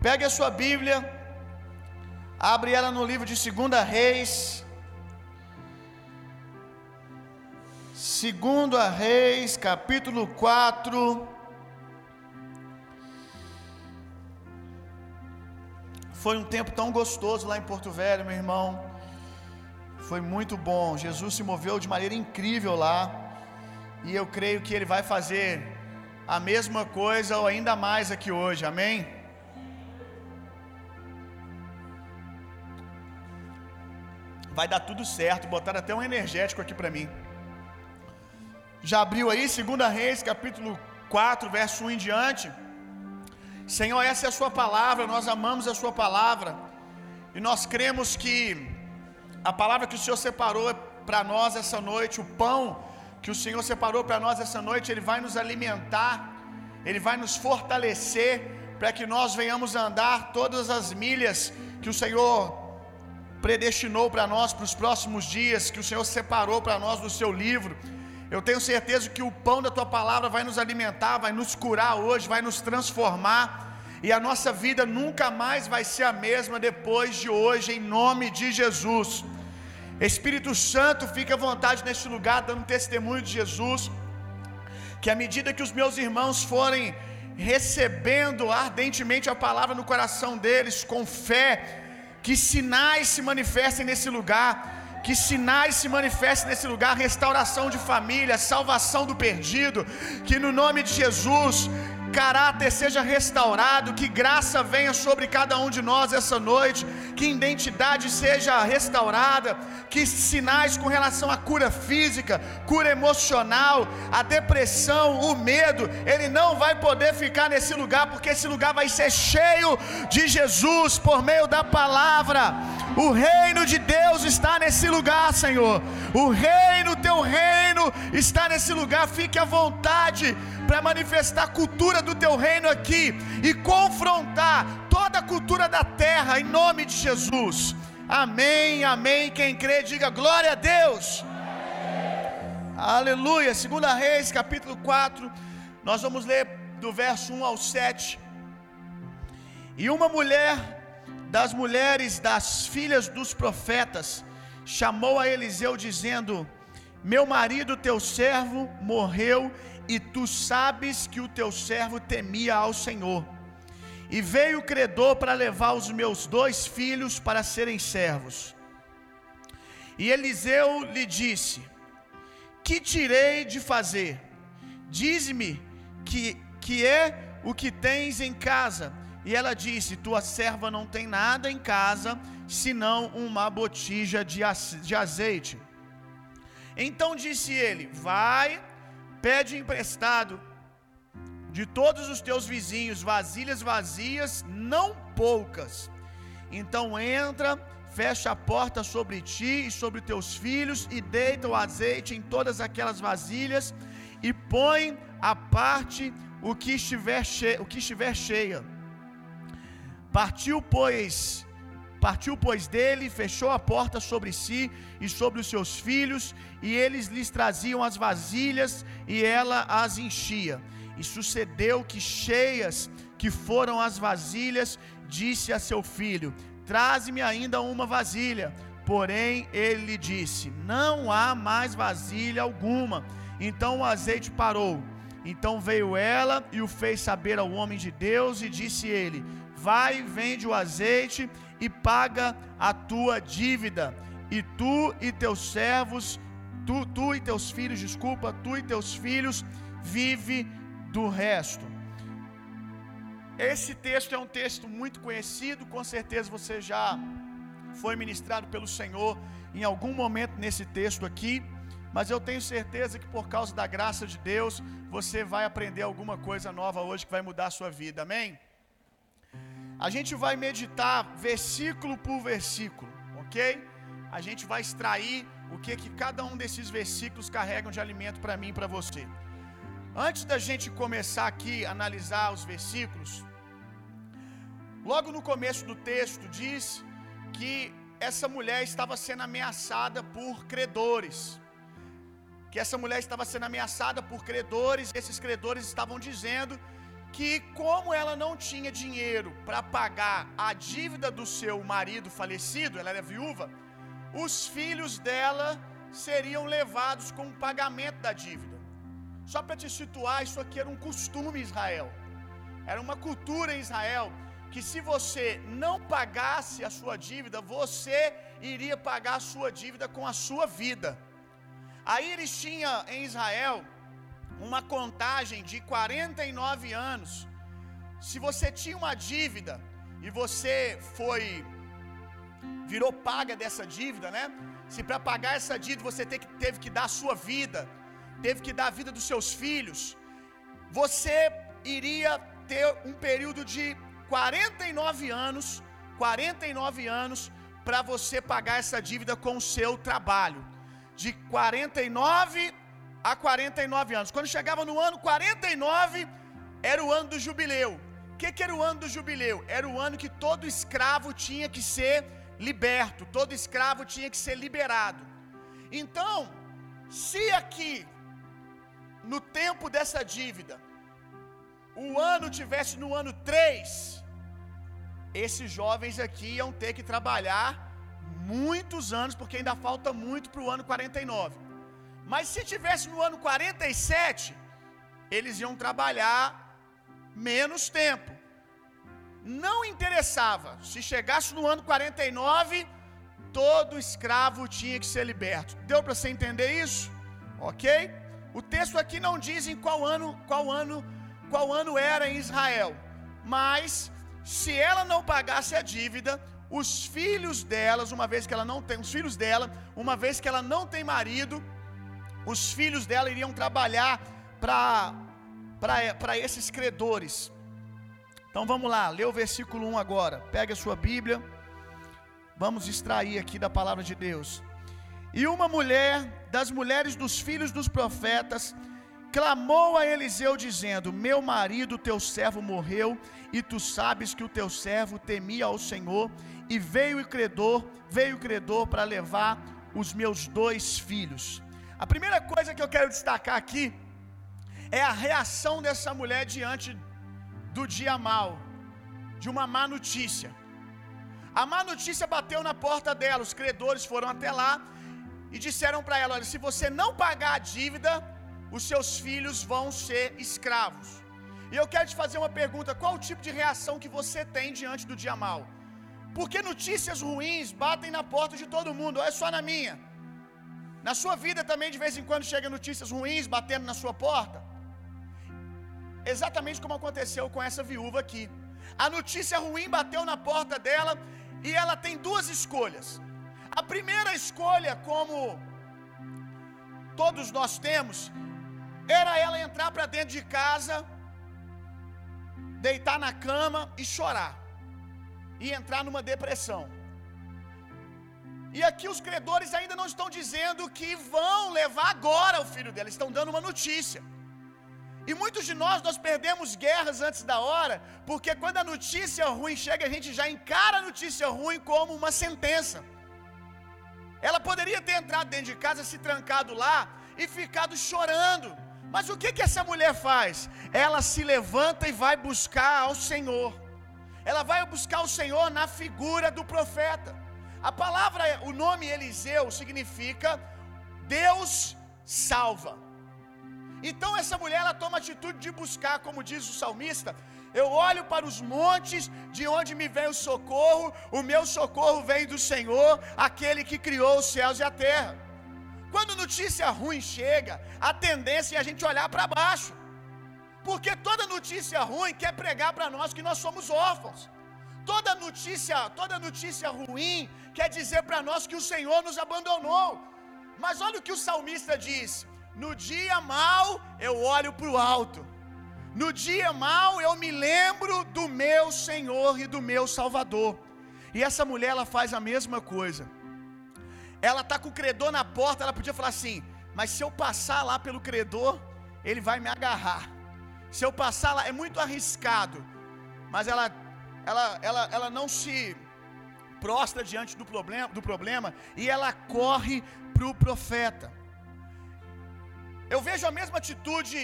Pegue a sua Bíblia, abre ela no livro de 2 Reis. Segundo Reis, capítulo 4. Foi um tempo tão gostoso lá em Porto Velho, meu irmão. Foi muito bom. Jesus se moveu de maneira incrível lá. E eu creio que ele vai fazer a mesma coisa ou ainda mais aqui hoje. Amém? Vai dar tudo certo. Botaram até um energético aqui para mim. Já abriu aí, 2 Reis, capítulo 4, verso 1 em diante. Senhor, essa é a Sua palavra, nós amamos a Sua palavra, e nós cremos que a palavra que o Senhor separou para nós essa noite, o pão que o Senhor separou para nós essa noite, Ele vai nos alimentar, Ele vai nos fortalecer, para que nós venhamos andar todas as milhas que o Senhor predestinou para nós para os próximos dias, que o Senhor separou para nós no seu livro. Eu tenho certeza que o pão da tua palavra vai nos alimentar, vai nos curar hoje, vai nos transformar, e a nossa vida nunca mais vai ser a mesma depois de hoje, em nome de Jesus. Espírito Santo, fique à vontade neste lugar, dando testemunho de Jesus, que à medida que os meus irmãos forem recebendo ardentemente a palavra no coração deles, com fé, que sinais se manifestem nesse lugar, que sinais se manifestem nesse lugar, restauração de família, salvação do perdido, que no nome de Jesus, caráter seja restaurado, que graça venha sobre cada um de nós essa noite, que identidade seja restaurada, que sinais com relação à cura física, cura emocional, a depressão, o medo, ele não vai poder ficar nesse lugar, porque esse lugar vai ser cheio de Jesus por meio da palavra. O reino de Deus está nesse lugar, Senhor. O reino, teu reino está nesse lugar. Fique à vontade para manifestar a cultura do teu reino aqui e confrontar toda a cultura da terra em nome de Jesus. Amém, amém. Quem crê, diga glória a Deus. Aleluia. Segunda Reis, capítulo 4. Nós vamos ler do verso 1 ao 7. E uma mulher das mulheres das filhas dos profetas chamou a Eliseu dizendo: Meu marido, teu servo, morreu e tu sabes que o teu servo temia ao Senhor. E veio o credor para levar os meus dois filhos para serem servos. E Eliseu lhe disse: Que tirei de fazer? Dize-me que, que é o que tens em casa. E ela disse: Tua serva não tem nada em casa, senão uma botija de azeite. Então disse ele: Vai Pede emprestado de todos os teus vizinhos vasilhas vazias, não poucas. Então entra, fecha a porta sobre ti e sobre teus filhos, e deita o azeite em todas aquelas vasilhas, e põe à parte o que estiver, o que estiver cheia. Partiu, pois, Partiu, pois, dele, fechou a porta sobre si e sobre os seus filhos, e eles lhes traziam as vasilhas, e ela as enchia. E sucedeu que, cheias que foram as vasilhas, disse a seu filho: Traze-me ainda uma vasilha. Porém, ele lhe disse: Não há mais vasilha alguma. Então o azeite parou. Então veio ela e o fez saber ao homem de Deus, e disse ele: Vai, vende o azeite e paga a tua dívida, e tu e teus servos, tu, tu e teus filhos, desculpa, tu e teus filhos, vive do resto. Esse texto é um texto muito conhecido, com certeza você já foi ministrado pelo Senhor em algum momento nesse texto aqui, mas eu tenho certeza que por causa da graça de Deus, você vai aprender alguma coisa nova hoje que vai mudar a sua vida, amém? A gente vai meditar versículo por versículo, ok? A gente vai extrair o que que cada um desses versículos carregam de alimento para mim e para você. Antes da gente começar aqui a analisar os versículos, logo no começo do texto diz que essa mulher estava sendo ameaçada por credores. Que essa mulher estava sendo ameaçada por credores, esses credores estavam dizendo que, como ela não tinha dinheiro para pagar a dívida do seu marido falecido, ela era viúva, os filhos dela seriam levados com o pagamento da dívida. Só para te situar, isso aqui era um costume em Israel. Era uma cultura em Israel que se você não pagasse a sua dívida, você iria pagar a sua dívida com a sua vida. Aí eles tinham em Israel uma contagem de 49 anos. Se você tinha uma dívida e você foi virou paga dessa dívida, né? Se para pagar essa dívida você teve que, dar a sua vida, teve que dar a vida dos seus filhos, você iria ter um período de 49 anos, 49 anos para você pagar essa dívida com o seu trabalho. De 49 a 49 anos. Quando chegava no ano 49, era o ano do jubileu. O que, que era o ano do jubileu? Era o ano que todo escravo tinha que ser liberto, todo escravo tinha que ser liberado. Então, se aqui, no tempo dessa dívida, o ano tivesse no ano 3, esses jovens aqui iam ter que trabalhar muitos anos, porque ainda falta muito para o ano 49. Mas se tivesse no ano 47, eles iam trabalhar menos tempo. Não interessava. Se chegasse no ano 49, todo escravo tinha que ser liberto. Deu para você entender isso? OK? O texto aqui não diz em qual ano, qual ano, qual ano era em Israel. Mas se ela não pagasse a dívida, os filhos delas, uma vez que ela não tem, os filhos dela, uma vez que ela não tem marido, os filhos dela iriam trabalhar para esses credores. Então vamos lá, lê o versículo 1 agora. Pega a sua Bíblia. Vamos extrair aqui da palavra de Deus. E uma mulher das mulheres dos filhos dos profetas clamou a Eliseu dizendo: Meu marido, teu servo, morreu, e tu sabes que o teu servo temia ao Senhor, e veio o credor, veio o credor para levar os meus dois filhos. A primeira coisa que eu quero destacar aqui é a reação dessa mulher diante do dia mal, de uma má notícia. A má notícia bateu na porta dela, os credores foram até lá e disseram para ela: Olha, se você não pagar a dívida, os seus filhos vão ser escravos. E eu quero te fazer uma pergunta: qual o tipo de reação que você tem diante do dia mal? Porque notícias ruins batem na porta de todo mundo, olha só na minha. Na sua vida também de vez em quando chegam notícias ruins batendo na sua porta. Exatamente como aconteceu com essa viúva aqui. A notícia ruim bateu na porta dela e ela tem duas escolhas. A primeira escolha, como todos nós temos, era ela entrar para dentro de casa, deitar na cama e chorar, e entrar numa depressão. E aqui os credores ainda não estão dizendo que vão levar agora o filho dela, estão dando uma notícia. E muitos de nós, nós perdemos guerras antes da hora, porque quando a notícia ruim chega, a gente já encara a notícia ruim como uma sentença. Ela poderia ter entrado dentro de casa, se trancado lá e ficado chorando. Mas o que que essa mulher faz? Ela se levanta e vai buscar ao Senhor. Ela vai buscar o Senhor na figura do profeta. A palavra, o nome Eliseu significa Deus salva. Então essa mulher ela toma a atitude de buscar, como diz o salmista, eu olho para os montes, de onde me vem o socorro, o meu socorro vem do Senhor, aquele que criou os céus e a terra. Quando notícia ruim chega, a tendência é a gente olhar para baixo. Porque toda notícia ruim quer pregar para nós que nós somos órfãos. Toda notícia, toda notícia ruim quer dizer para nós que o Senhor nos abandonou. Mas olha o que o salmista diz: No dia mau eu olho para o alto. No dia mau eu me lembro do meu Senhor e do meu Salvador. E essa mulher ela faz a mesma coisa. Ela tá com o credor na porta, ela podia falar assim: "Mas se eu passar lá pelo credor, ele vai me agarrar. Se eu passar lá é muito arriscado". Mas ela ela, ela, ela não se prostra diante do problema, do problema e ela corre para o profeta. Eu vejo a mesma atitude,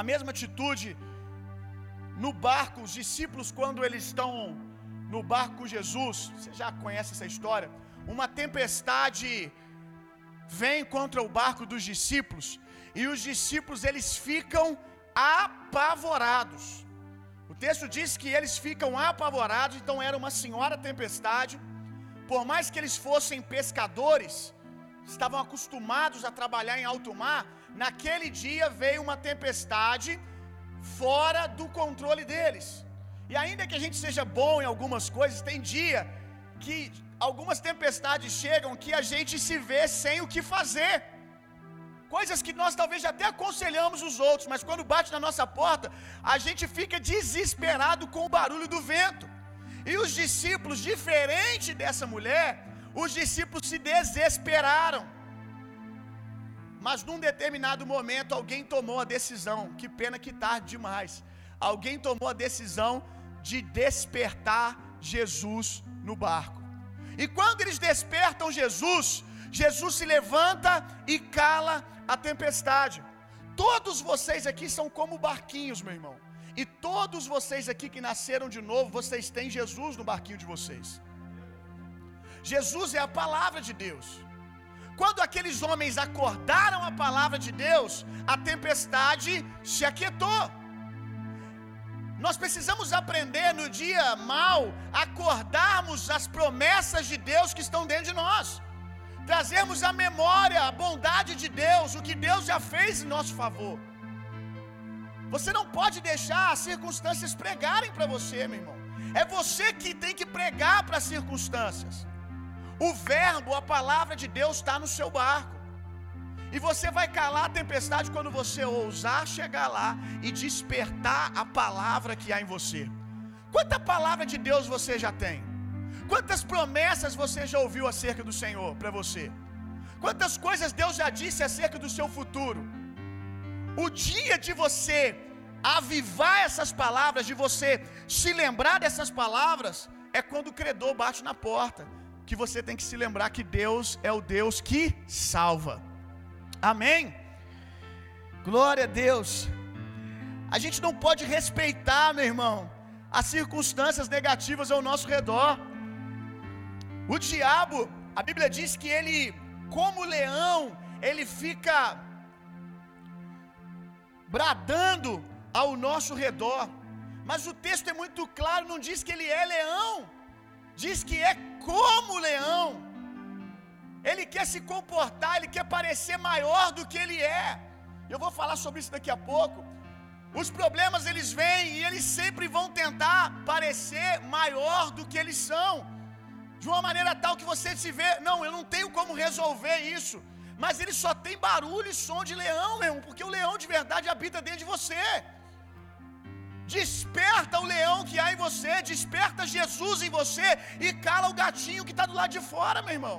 a mesma atitude no barco, os discípulos, quando eles estão no barco com Jesus, você já conhece essa história? Uma tempestade vem contra o barco dos discípulos e os discípulos eles ficam apavorados. O texto diz que eles ficam apavorados, então era uma senhora tempestade. Por mais que eles fossem pescadores, estavam acostumados a trabalhar em alto mar, naquele dia veio uma tempestade fora do controle deles. E ainda que a gente seja bom em algumas coisas, tem dia que algumas tempestades chegam que a gente se vê sem o que fazer. Coisas que nós talvez até aconselhamos os outros, mas quando bate na nossa porta, a gente fica desesperado com o barulho do vento. E os discípulos, diferente dessa mulher, os discípulos se desesperaram. Mas num determinado momento alguém tomou a decisão, que pena que tarde demais. Alguém tomou a decisão de despertar Jesus no barco. E quando eles despertam Jesus, Jesus se levanta e cala a tempestade. Todos vocês aqui são como barquinhos, meu irmão. E todos vocês aqui que nasceram de novo, vocês têm Jesus no barquinho de vocês. Jesus é a palavra de Deus. Quando aqueles homens acordaram a palavra de Deus, a tempestade se aquietou. Nós precisamos aprender no dia mal, acordarmos as promessas de Deus que estão dentro de nós, trazermos a memória, a bondade de Deus, o que Deus já fez em nosso favor. Você não pode deixar as circunstâncias pregarem para você, meu irmão. É você que tem que pregar para as circunstâncias. O verbo, a palavra de Deus está no seu barco. E você vai calar a tempestade quando você ousar chegar lá e despertar a palavra que há em você. Quanta palavra de Deus você já tem? Quantas promessas você já ouviu acerca do Senhor para você? Quantas coisas Deus já disse acerca do seu futuro? O dia de você avivar essas palavras, de você se lembrar dessas palavras, é quando o credor bate na porta. Que você tem que se lembrar que Deus é o Deus que salva. Amém? Glória a Deus. A gente não pode respeitar, meu irmão, as circunstâncias negativas ao nosso redor. O diabo, a Bíblia diz que ele, como leão, ele fica bradando ao nosso redor. Mas o texto é muito claro, não diz que ele é leão, diz que é como leão. Ele quer se comportar, ele quer parecer maior do que ele é. Eu vou falar sobre isso daqui a pouco. Os problemas eles vêm e eles sempre vão tentar parecer maior do que eles são. De uma maneira tal que você se vê, não, eu não tenho como resolver isso. Mas ele só tem barulho e som de leão, mesmo, porque o leão de verdade habita dentro de você. Desperta o leão que há em você, desperta Jesus em você e cala o gatinho que está do lado de fora, meu irmão.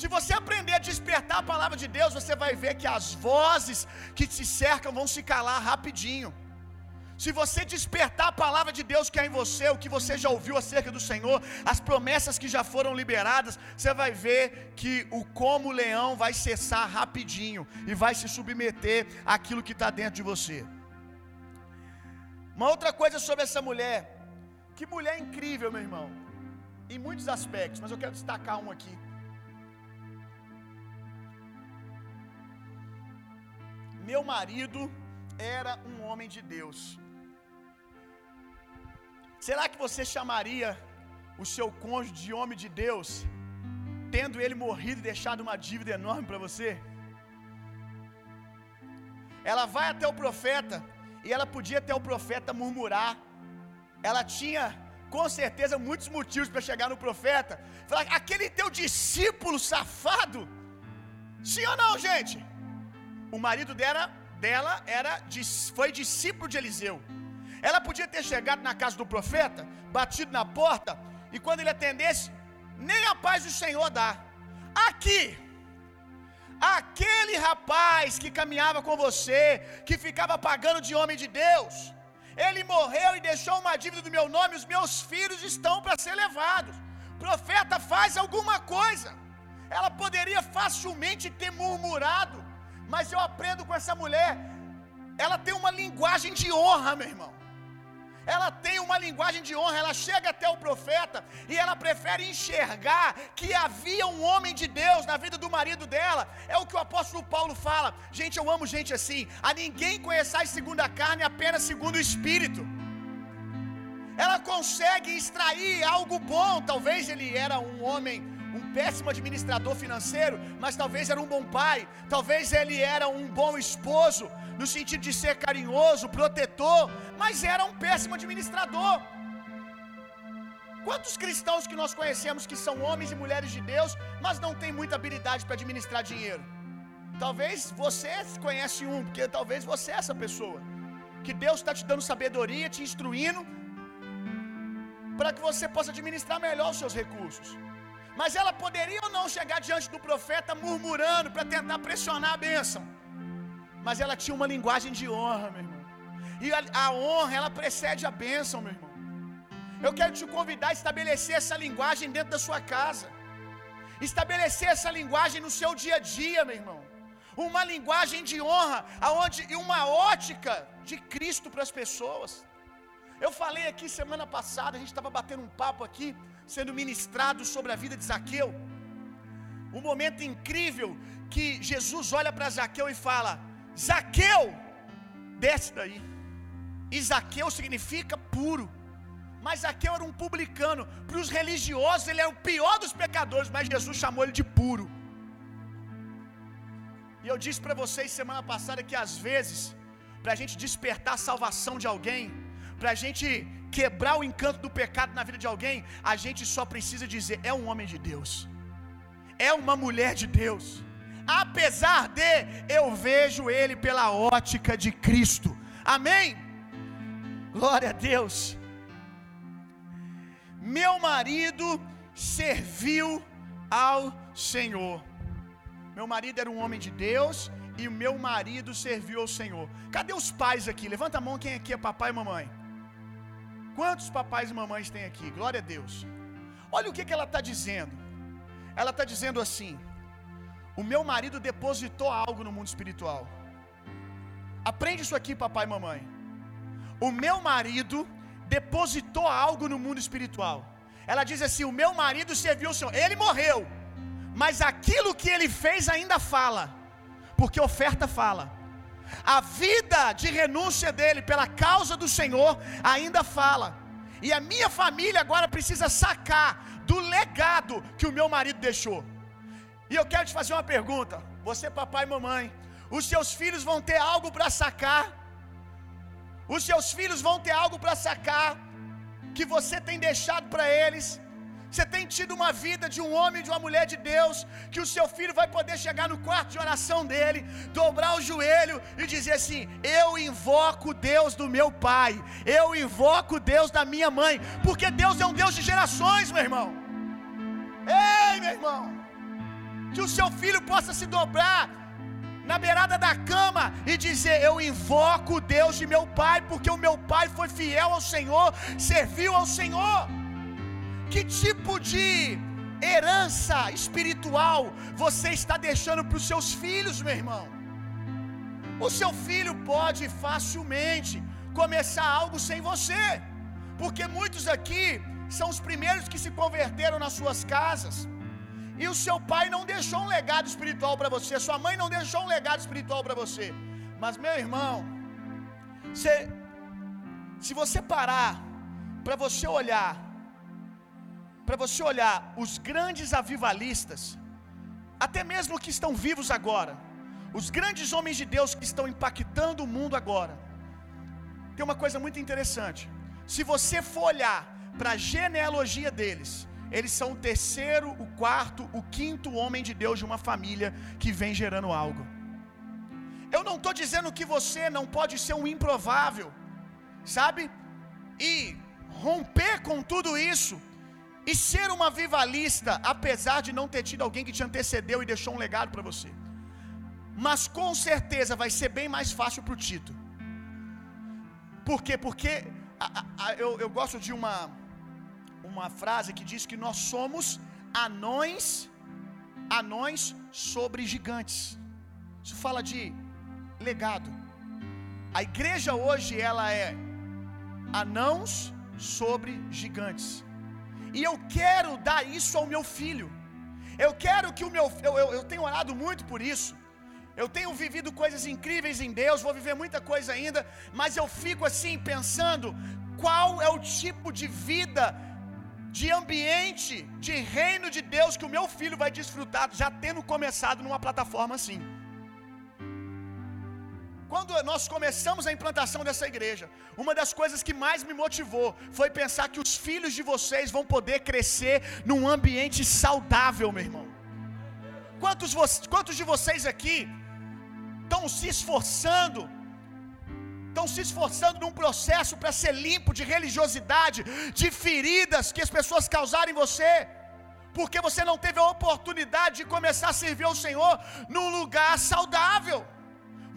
Se você aprender a despertar a palavra de Deus, você vai ver que as vozes que te cercam vão se calar rapidinho. Se você despertar a palavra de Deus que há em você, o que você já ouviu acerca do Senhor, as promessas que já foram liberadas, você vai ver que o como leão vai cessar rapidinho e vai se submeter àquilo que está dentro de você. Uma outra coisa sobre essa mulher, que mulher incrível, meu irmão, em muitos aspectos, mas eu quero destacar um aqui. Meu marido era um homem de Deus. Será que você chamaria o seu cônjuge de homem de Deus, tendo ele morrido e deixado uma dívida enorme para você? Ela vai até o profeta e ela podia até o profeta murmurar. Ela tinha com certeza muitos motivos para chegar no profeta. Falar, aquele teu discípulo safado. Sim ou não, gente? O marido dela, dela era, foi discípulo de Eliseu. Ela podia ter chegado na casa do profeta, batido na porta, e quando ele atendesse, nem a paz do Senhor dá. Aqui, aquele rapaz que caminhava com você, que ficava pagando de homem de Deus, ele morreu e deixou uma dívida do meu nome, os meus filhos estão para ser levados. Profeta, faz alguma coisa. Ela poderia facilmente ter murmurado, mas eu aprendo com essa mulher. Ela tem uma linguagem de honra, meu irmão. Ela tem uma linguagem de honra, ela chega até o profeta e ela prefere enxergar que havia um homem de Deus na vida do marido dela. É o que o apóstolo Paulo fala. Gente, eu amo gente assim. A ninguém conheçais segundo a carne, apenas segundo o espírito. Ela consegue extrair algo bom. Talvez ele era um homem um péssimo administrador financeiro, mas talvez era um bom pai, talvez ele era um bom esposo, no sentido de ser carinhoso, protetor, mas era um péssimo administrador. Quantos cristãos que nós conhecemos que são homens e mulheres de Deus, mas não têm muita habilidade para administrar dinheiro? Talvez você conhece um, porque talvez você é essa pessoa. Que Deus está te dando sabedoria, te instruindo, para que você possa administrar melhor os seus recursos. Mas ela poderia ou não chegar diante do profeta murmurando para tentar pressionar a bênção. Mas ela tinha uma linguagem de honra, meu irmão. E a, a honra, ela precede a bênção, meu irmão. Eu quero te convidar a estabelecer essa linguagem dentro da sua casa. Estabelecer essa linguagem no seu dia a dia, meu irmão. Uma linguagem de honra, aonde e uma ótica de Cristo para as pessoas. Eu falei aqui semana passada, a gente estava batendo um papo aqui sendo ministrado sobre a vida de Zaqueu. Um momento incrível que Jesus olha para Zaqueu e fala: Zaqueu, desce daí. E Zaqueu significa puro. Mas Zaqueu era um publicano. Para os religiosos, ele é o pior dos pecadores, mas Jesus chamou ele de puro. E eu disse para vocês semana passada que às vezes, para a gente despertar a salvação de alguém, para a gente quebrar o encanto do pecado na vida de alguém, a gente só precisa dizer: é um homem de Deus, é uma mulher de Deus. Apesar de, eu vejo ele pela ótica de Cristo. Amém? Glória a Deus. Meu marido serviu ao Senhor. Meu marido era um homem de Deus e meu marido serviu ao Senhor. Cadê os pais aqui? Levanta a mão quem aqui é papai e mamãe. Quantos papais e mamães tem aqui? Glória a Deus. Olha o que, que ela está dizendo. Ela está dizendo assim: O meu marido depositou algo no mundo espiritual. Aprende isso aqui, papai e mamãe. O meu marido depositou algo no mundo espiritual. Ela diz assim: O meu marido serviu o Senhor. Ele morreu, mas aquilo que ele fez ainda fala, porque oferta fala. A vida de renúncia dele pela causa do Senhor ainda fala. E a minha família agora precisa sacar do legado que o meu marido deixou. E eu quero te fazer uma pergunta, você papai e mamãe, os seus filhos vão ter algo para sacar? Os seus filhos vão ter algo para sacar que você tem deixado para eles? Você tem tido uma vida de um homem de uma mulher de Deus, que o seu filho vai poder chegar no quarto de oração dele, dobrar o joelho e dizer assim: Eu invoco Deus do meu pai, eu invoco Deus da minha mãe, porque Deus é um Deus de gerações, meu irmão. Ei, meu irmão, que o seu filho possa se dobrar na beirada da cama e dizer: Eu invoco o Deus de meu pai, porque o meu pai foi fiel ao Senhor, serviu ao Senhor. Que tipo de herança espiritual você está deixando para os seus filhos, meu irmão? O seu filho pode facilmente começar algo sem você, porque muitos aqui são os primeiros que se converteram nas suas casas. E o seu pai não deixou um legado espiritual para você, sua mãe não deixou um legado espiritual para você. Mas meu irmão, se, se você parar para você olhar, para você olhar os grandes avivalistas, até mesmo que estão vivos agora, os grandes homens de Deus que estão impactando o mundo agora, tem uma coisa muito interessante. Se você for olhar para a genealogia deles, eles são o terceiro, o quarto, o quinto homem de Deus de uma família que vem gerando algo. Eu não estou dizendo que você não pode ser um improvável, sabe? E romper com tudo isso e ser uma vivalista, apesar de não ter tido alguém que te antecedeu e deixou um legado para você. Mas com certeza vai ser bem mais fácil para o Tito. Por quê? Porque a, a, eu, eu gosto de uma uma frase que diz que nós somos anões, anões sobre gigantes. Isso fala de legado. A igreja hoje ela é anãos sobre gigantes. E eu quero dar isso ao meu filho. Eu quero que o meu eu, eu, eu tenho orado muito por isso. Eu tenho vivido coisas incríveis em Deus, vou viver muita coisa ainda, mas eu fico assim pensando qual é o tipo de vida, de ambiente, de reino de Deus que o meu filho vai desfrutar já tendo começado numa plataforma assim. Quando nós começamos a implantação dessa igreja, uma das coisas que mais me motivou foi pensar que os filhos de vocês vão poder crescer num ambiente saudável, meu irmão. Quantos, quantos de vocês aqui estão se esforçando, estão se esforçando num processo para ser limpo de religiosidade, de feridas que as pessoas causaram em você, porque você não teve a oportunidade de começar a servir ao Senhor num lugar saudável.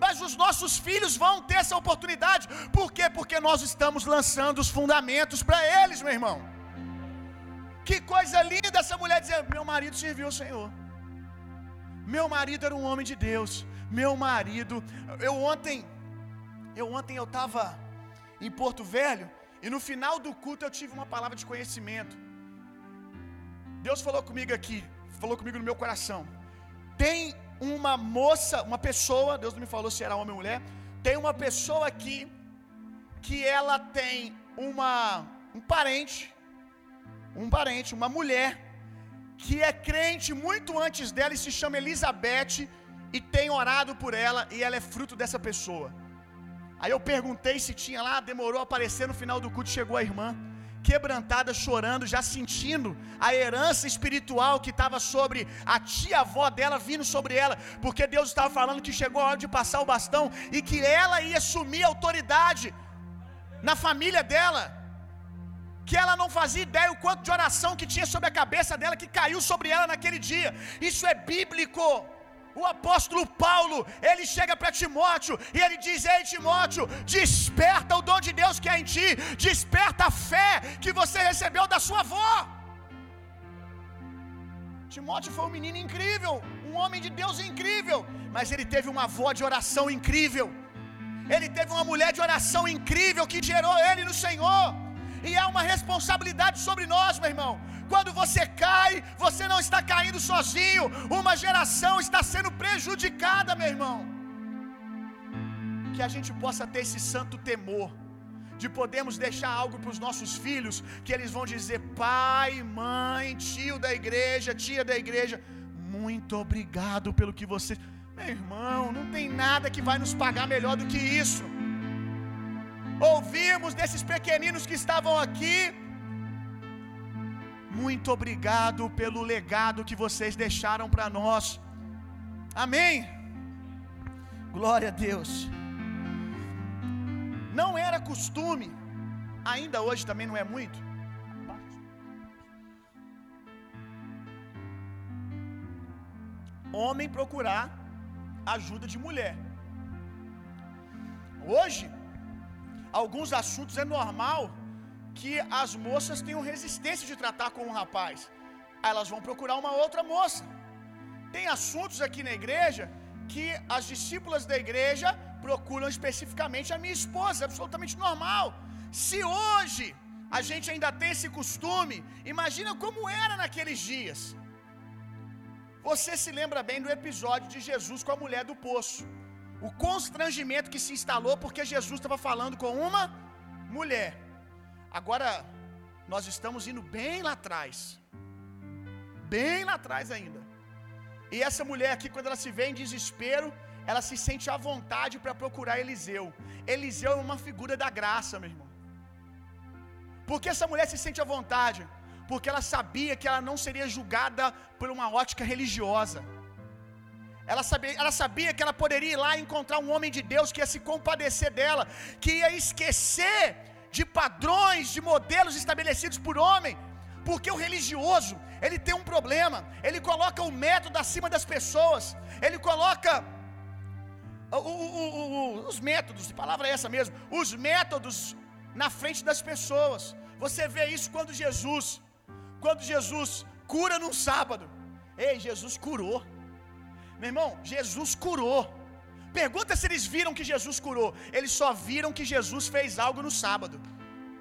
Mas os nossos filhos vão ter essa oportunidade, por quê? Porque nós estamos lançando os fundamentos para eles, meu irmão. Que coisa linda essa mulher dizer: Meu marido serviu ao Senhor. Meu marido era um homem de Deus meu marido. Eu ontem, eu ontem eu estava em Porto Velho e no final do culto eu tive uma palavra de conhecimento. Deus falou comigo aqui, falou comigo no meu coração. Tem uma moça, uma pessoa, Deus não me falou se era homem ou mulher, tem uma pessoa aqui que ela tem uma um parente, um parente, uma mulher que é crente muito antes dela e se chama Elizabeth e tenho orado por ela e ela é fruto dessa pessoa. Aí eu perguntei se tinha lá, demorou a aparecer no final do culto, chegou a irmã, quebrantada, chorando, já sentindo a herança espiritual que estava sobre a tia-avó dela vindo sobre ela, porque Deus estava falando que chegou a hora de passar o bastão e que ela ia assumir autoridade na família dela. Que ela não fazia ideia o quanto de oração que tinha sobre a cabeça dela, que caiu sobre ela naquele dia. Isso é bíblico. O apóstolo Paulo, ele chega para Timóteo e ele diz: Ei, Timóteo, desperta o dom de Deus que é em ti, desperta a fé que você recebeu da sua avó. Timóteo foi um menino incrível, um homem de Deus incrível, mas ele teve uma avó de oração incrível, ele teve uma mulher de oração incrível que gerou ele no Senhor, e é uma responsabilidade sobre nós, meu irmão. Quando você cai, você não está caindo sozinho, uma geração está sendo prejudicada, meu irmão. Que a gente possa ter esse santo temor de podermos deixar algo para os nossos filhos, que eles vão dizer: pai, mãe, tio da igreja, tia da igreja, muito obrigado pelo que você. Meu irmão, não tem nada que vai nos pagar melhor do que isso. Ouvimos desses pequeninos que estavam aqui muito obrigado pelo legado que vocês deixaram para nós. Amém. Glória a Deus. Não era costume, ainda hoje também não é muito. Homem procurar ajuda de mulher. Hoje, alguns assuntos é normal que as moças tenham resistência de tratar com um rapaz. Elas vão procurar uma outra moça. Tem assuntos aqui na igreja que as discípulas da igreja procuram especificamente a minha esposa, é absolutamente normal. Se hoje a gente ainda tem esse costume, imagina como era naqueles dias. Você se lembra bem do episódio de Jesus com a mulher do poço. O constrangimento que se instalou porque Jesus estava falando com uma mulher. Agora, nós estamos indo bem lá atrás. Bem lá atrás ainda. E essa mulher aqui, quando ela se vê em desespero, ela se sente à vontade para procurar Eliseu. Eliseu é uma figura da graça, meu irmão. Por que essa mulher se sente à vontade? Porque ela sabia que ela não seria julgada por uma ótica religiosa. Ela sabia, ela sabia que ela poderia ir lá e encontrar um homem de Deus que ia se compadecer dela, que ia esquecer de padrões, de modelos estabelecidos por homem, porque o religioso, ele tem um problema, ele coloca o método acima das pessoas, ele coloca o, o, o, os métodos, a palavra é essa mesmo, os métodos na frente das pessoas. Você vê isso quando Jesus, quando Jesus cura num sábado. Ei, Jesus curou. Meu irmão, Jesus curou. Pergunta se eles viram que Jesus curou. Eles só viram que Jesus fez algo no sábado.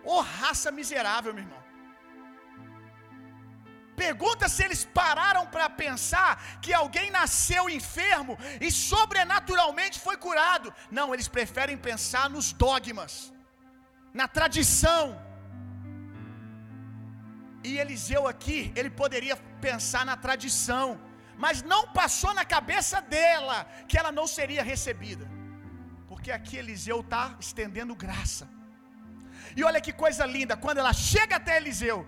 Ô oh, raça miserável, meu irmão. Pergunta se eles pararam para pensar que alguém nasceu enfermo e sobrenaturalmente foi curado. Não, eles preferem pensar nos dogmas, na tradição. E Eliseu aqui, ele poderia pensar na tradição, mas não passou na cabeça dela que ela não seria recebida, porque aqui Eliseu está estendendo graça. E olha que coisa linda, quando ela chega até Eliseu,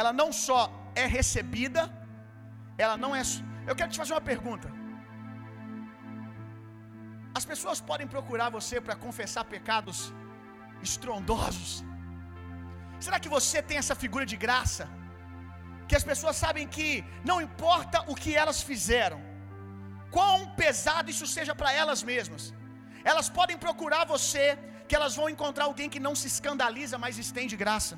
ela não só é recebida, ela não é. Eu quero te fazer uma pergunta. As pessoas podem procurar você para confessar pecados estrondosos. Será que você tem essa figura de graça? Que as pessoas sabem que não importa o que elas fizeram, quão pesado isso seja para elas mesmas, elas podem procurar você, que elas vão encontrar alguém que não se escandaliza, mas estende graça.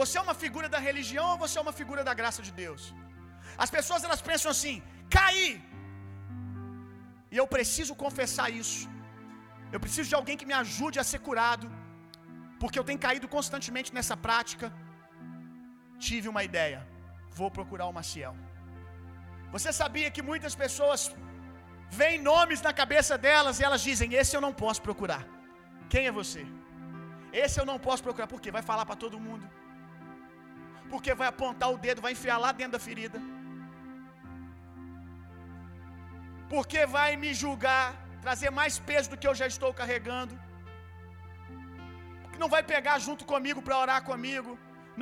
Você é uma figura da religião ou você é uma figura da graça de Deus? As pessoas elas pensam assim: caí. E eu preciso confessar isso. Eu preciso de alguém que me ajude a ser curado, porque eu tenho caído constantemente nessa prática. Tive uma ideia. Vou procurar o Maciel. Você sabia que muitas pessoas veem nomes na cabeça delas e elas dizem: Esse eu não posso procurar. Quem é você? Esse eu não posso procurar. Por quê? Vai falar para todo mundo porque vai apontar o dedo, vai enfiar lá dentro da ferida. Porque vai me julgar, trazer mais peso do que eu já estou carregando. Não vai pegar junto comigo para orar comigo.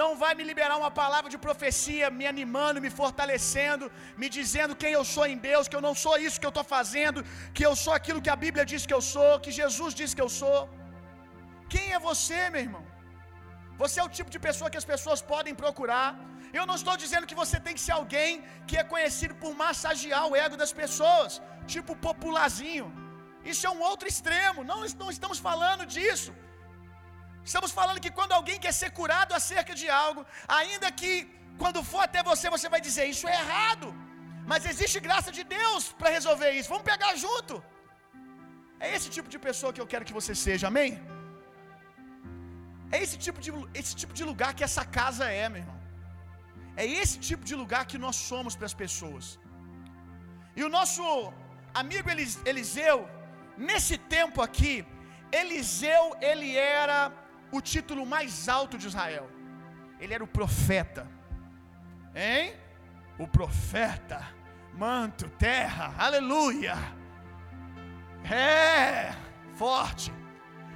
Não vai me liberar uma palavra de profecia, me animando, me fortalecendo, me dizendo quem eu sou em Deus, que eu não sou isso que eu estou fazendo, que eu sou aquilo que a Bíblia diz que eu sou, que Jesus diz que eu sou. Quem é você, meu irmão? Você é o tipo de pessoa que as pessoas podem procurar. Eu não estou dizendo que você tem que ser alguém que é conhecido por massagear o ego das pessoas, tipo popularzinho. Isso é um outro extremo. Não, não estamos falando disso. Estamos falando que quando alguém quer ser curado acerca de algo, ainda que quando for até você, você vai dizer: Isso é errado. Mas existe graça de Deus para resolver isso. Vamos pegar junto. É esse tipo de pessoa que eu quero que você seja, amém? É esse tipo de, esse tipo de lugar que essa casa é, meu irmão. É esse tipo de lugar que nós somos para as pessoas. E o nosso amigo Eliseu, nesse tempo aqui, Eliseu, ele era o título mais alto de Israel. Ele era o profeta. Hein? O profeta. Manto, terra, aleluia. É, forte.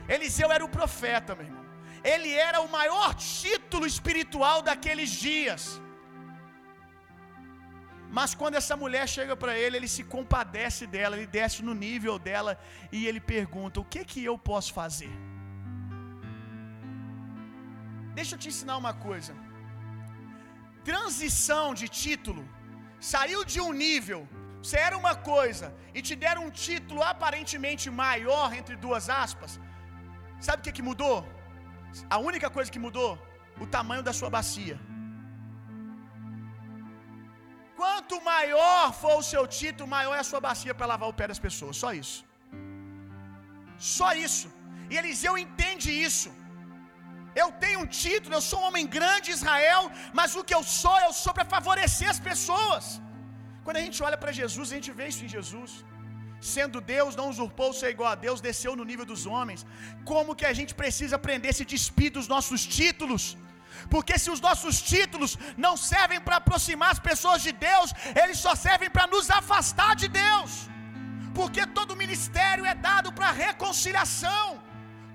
Eliseu era o profeta, meu irmão ele era o maior título espiritual daqueles dias. Mas quando essa mulher chega para ele, ele se compadece dela, ele desce no nível dela e ele pergunta: O que que eu posso fazer? Deixa eu te ensinar uma coisa. Transição de título, saiu de um nível, você era uma coisa e te deram um título aparentemente maior entre duas aspas. Sabe o que que mudou? A única coisa que mudou, o tamanho da sua bacia. Quanto maior for o seu título, maior é a sua bacia para lavar o pé das pessoas. Só isso. Só isso. E Eliseu entende isso. Eu tenho um título, eu sou um homem grande Israel, mas o que eu sou, eu sou para favorecer as pessoas. Quando a gente olha para Jesus, a gente vê isso em Jesus sendo Deus, não usurpou ser igual a Deus, desceu no nível dos homens. Como que a gente precisa aprender a se despir dos nossos títulos? Porque se os nossos títulos não servem para aproximar as pessoas de Deus, eles só servem para nos afastar de Deus. Porque todo ministério é dado para reconciliação.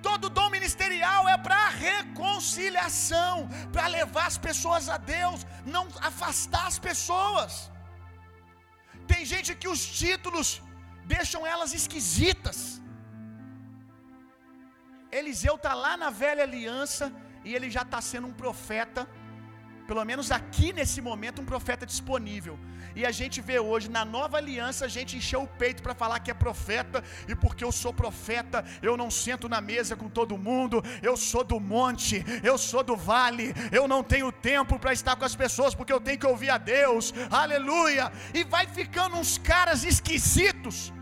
Todo dom ministerial é para reconciliação, para levar as pessoas a Deus, não afastar as pessoas. Tem gente que os títulos deixam elas esquisitas. Eliseu está lá na velha aliança e ele já está sendo um profeta, pelo menos aqui nesse momento, um profeta disponível. E a gente vê hoje, na nova aliança, a gente encheu o peito para falar que é profeta, e porque eu sou profeta, eu não sento na mesa com todo mundo, eu sou do monte, eu sou do vale, eu não tenho tempo para estar com as pessoas, porque eu tenho que ouvir a Deus, aleluia. E vai ficando uns caras esquisitos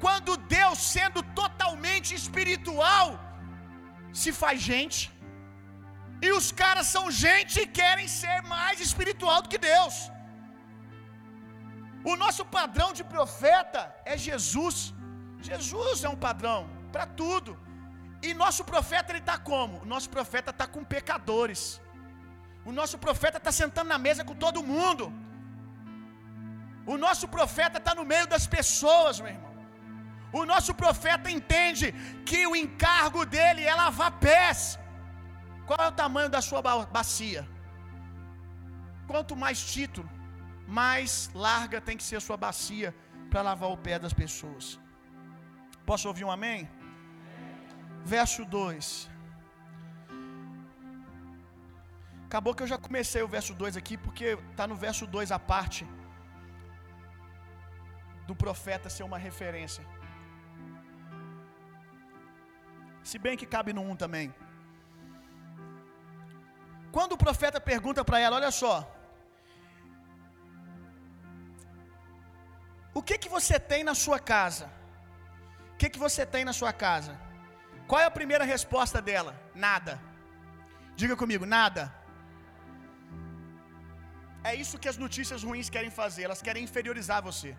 quando Deus, sendo totalmente espiritual, se faz gente. E os caras são gente e querem ser mais espiritual do que Deus. O nosso padrão de profeta é Jesus. Jesus é um padrão para tudo. E nosso profeta ele está como? O nosso profeta está com pecadores. O nosso profeta está sentando na mesa com todo mundo. O nosso profeta está no meio das pessoas, meu irmão. O nosso profeta entende que o encargo dele é lavar pés. Qual é o tamanho da sua bacia? Quanto mais título, mais larga tem que ser a sua bacia para lavar o pé das pessoas. Posso ouvir um amém? Verso 2. Acabou que eu já comecei o verso 2 aqui, porque está no verso 2 a parte do profeta ser uma referência. Se bem que cabe no 1 também. Quando o profeta pergunta para ela, olha só, o que que você tem na sua casa? O que que você tem na sua casa? Qual é a primeira resposta dela? Nada. Diga comigo, nada. É isso que as notícias ruins querem fazer, elas querem inferiorizar você.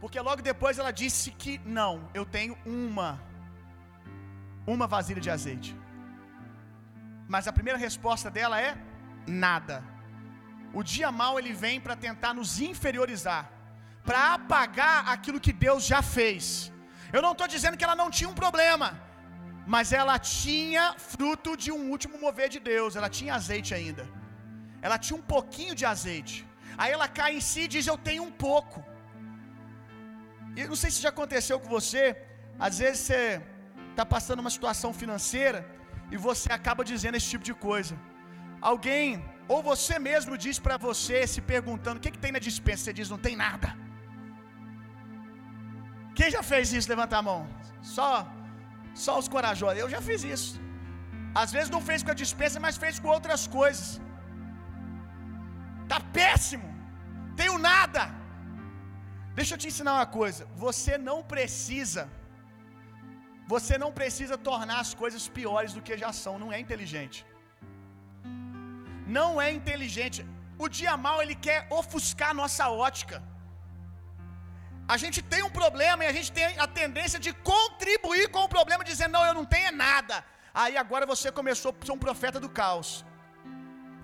Porque logo depois ela disse que não, eu tenho uma uma vasilha de azeite. Mas a primeira resposta dela é nada. O dia mal ele vem para tentar nos inferiorizar, para apagar aquilo que Deus já fez. Eu não estou dizendo que ela não tinha um problema, mas ela tinha fruto de um último mover de Deus, ela tinha azeite ainda. Ela tinha um pouquinho de azeite. Aí ela cai em si e diz: Eu tenho um pouco. E não sei se já aconteceu com você, às vezes você está passando uma situação financeira e você acaba dizendo esse tipo de coisa. Alguém, ou você mesmo diz para você, se perguntando: o que, que tem na dispensa? Você diz: não tem nada. Quem já fez isso? Levanta a mão. Só, só os corajosos. Eu já fiz isso. Às vezes não fez com a dispensa, mas fez com outras coisas. Tá péssimo. Tenho nada. Deixa eu te ensinar uma coisa. Você não precisa você não precisa tornar as coisas piores do que já são, não é inteligente. Não é inteligente. O dia mal ele quer ofuscar a nossa ótica. A gente tem um problema e a gente tem a tendência de contribuir com o problema, dizendo: Não, eu não tenho nada. Aí agora você começou a ser um profeta do caos.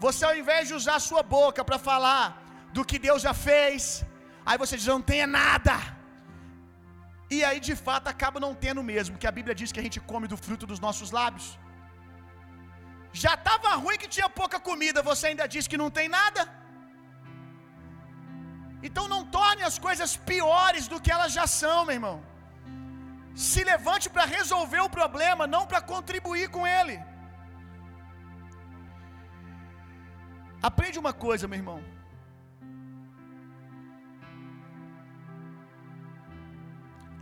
Você, ao invés de usar a sua boca para falar do que Deus já fez, aí você diz: Eu não tenho nada. E aí de fato acaba não tendo mesmo, que a Bíblia diz que a gente come do fruto dos nossos lábios. Já estava ruim que tinha pouca comida, você ainda diz que não tem nada. Então não torne as coisas piores do que elas já são, meu irmão. Se levante para resolver o problema, não para contribuir com ele. Aprende uma coisa, meu irmão.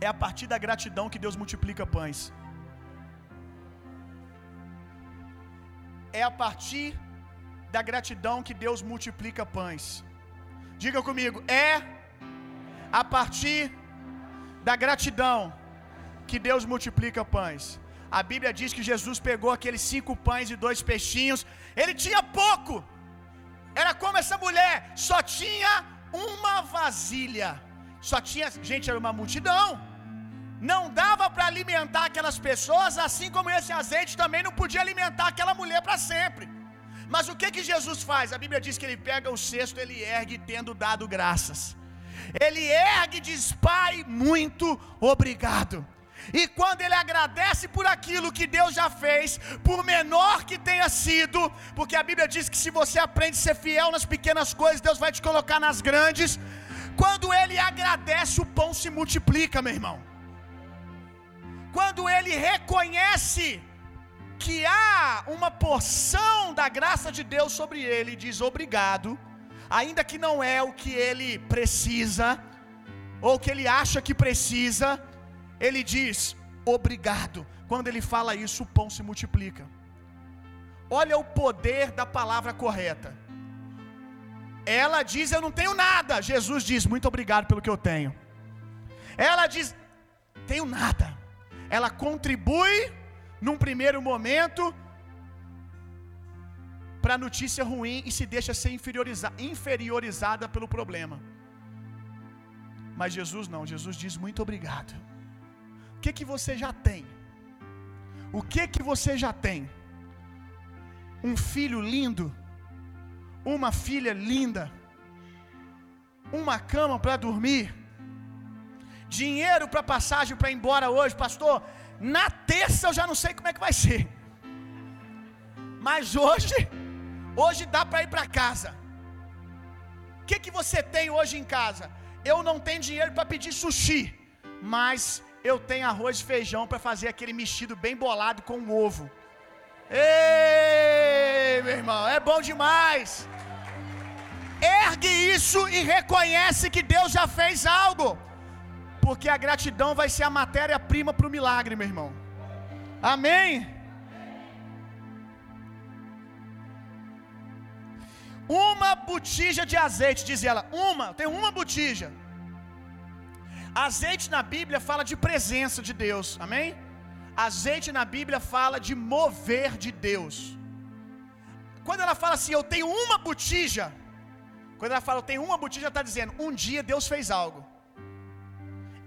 É a partir da gratidão que Deus multiplica pães. É a partir da gratidão que Deus multiplica pães. Diga comigo, é a partir da gratidão que Deus multiplica pães. A Bíblia diz que Jesus pegou aqueles cinco pães e dois peixinhos. Ele tinha pouco. Era como essa mulher, só tinha uma vasilha. Só tinha, gente, era uma multidão. Não dava para alimentar aquelas pessoas, assim como esse azeite também não podia alimentar aquela mulher para sempre. Mas o que que Jesus faz? A Bíblia diz que ele pega o cesto, ele ergue tendo dado graças. Ele ergue e diz: Pai, muito obrigado. E quando ele agradece por aquilo que Deus já fez, por menor que tenha sido, porque a Bíblia diz que se você aprende a ser fiel nas pequenas coisas, Deus vai te colocar nas grandes. Quando ele agradece, o pão se multiplica, meu irmão. Quando ele reconhece que há uma porção da graça de Deus sobre ele, diz obrigado, ainda que não é o que ele precisa, ou que ele acha que precisa, ele diz obrigado. Quando ele fala isso, o pão se multiplica. Olha o poder da palavra correta. Ela diz: Eu não tenho nada. Jesus diz: Muito obrigado pelo que eu tenho. ela diz: tenho nada. Ela contribui num primeiro momento para a notícia ruim e se deixa ser inferioriza, inferiorizada pelo problema. Mas Jesus não, Jesus diz muito obrigado. O que que você já tem? O que que você já tem? Um filho lindo, uma filha linda, uma cama para dormir, dinheiro para passagem para ir embora hoje, pastor. Na terça eu já não sei como é que vai ser. Mas hoje, hoje dá para ir para casa. O que que você tem hoje em casa? Eu não tenho dinheiro para pedir sushi, mas eu tenho arroz e feijão para fazer aquele mexido bem bolado com um ovo. Ei, meu irmão, é bom demais. Ergue isso e reconhece que Deus já fez algo. Porque a gratidão vai ser a matéria-prima para o milagre, meu irmão. Amém? Uma botija de azeite, diz ela. Uma, tem uma botija. Azeite na Bíblia fala de presença de Deus. Amém? Azeite na Bíblia fala de mover de Deus. Quando ela fala assim, eu tenho uma botija. Quando ela fala, eu tenho uma botija, está dizendo, um dia Deus fez algo.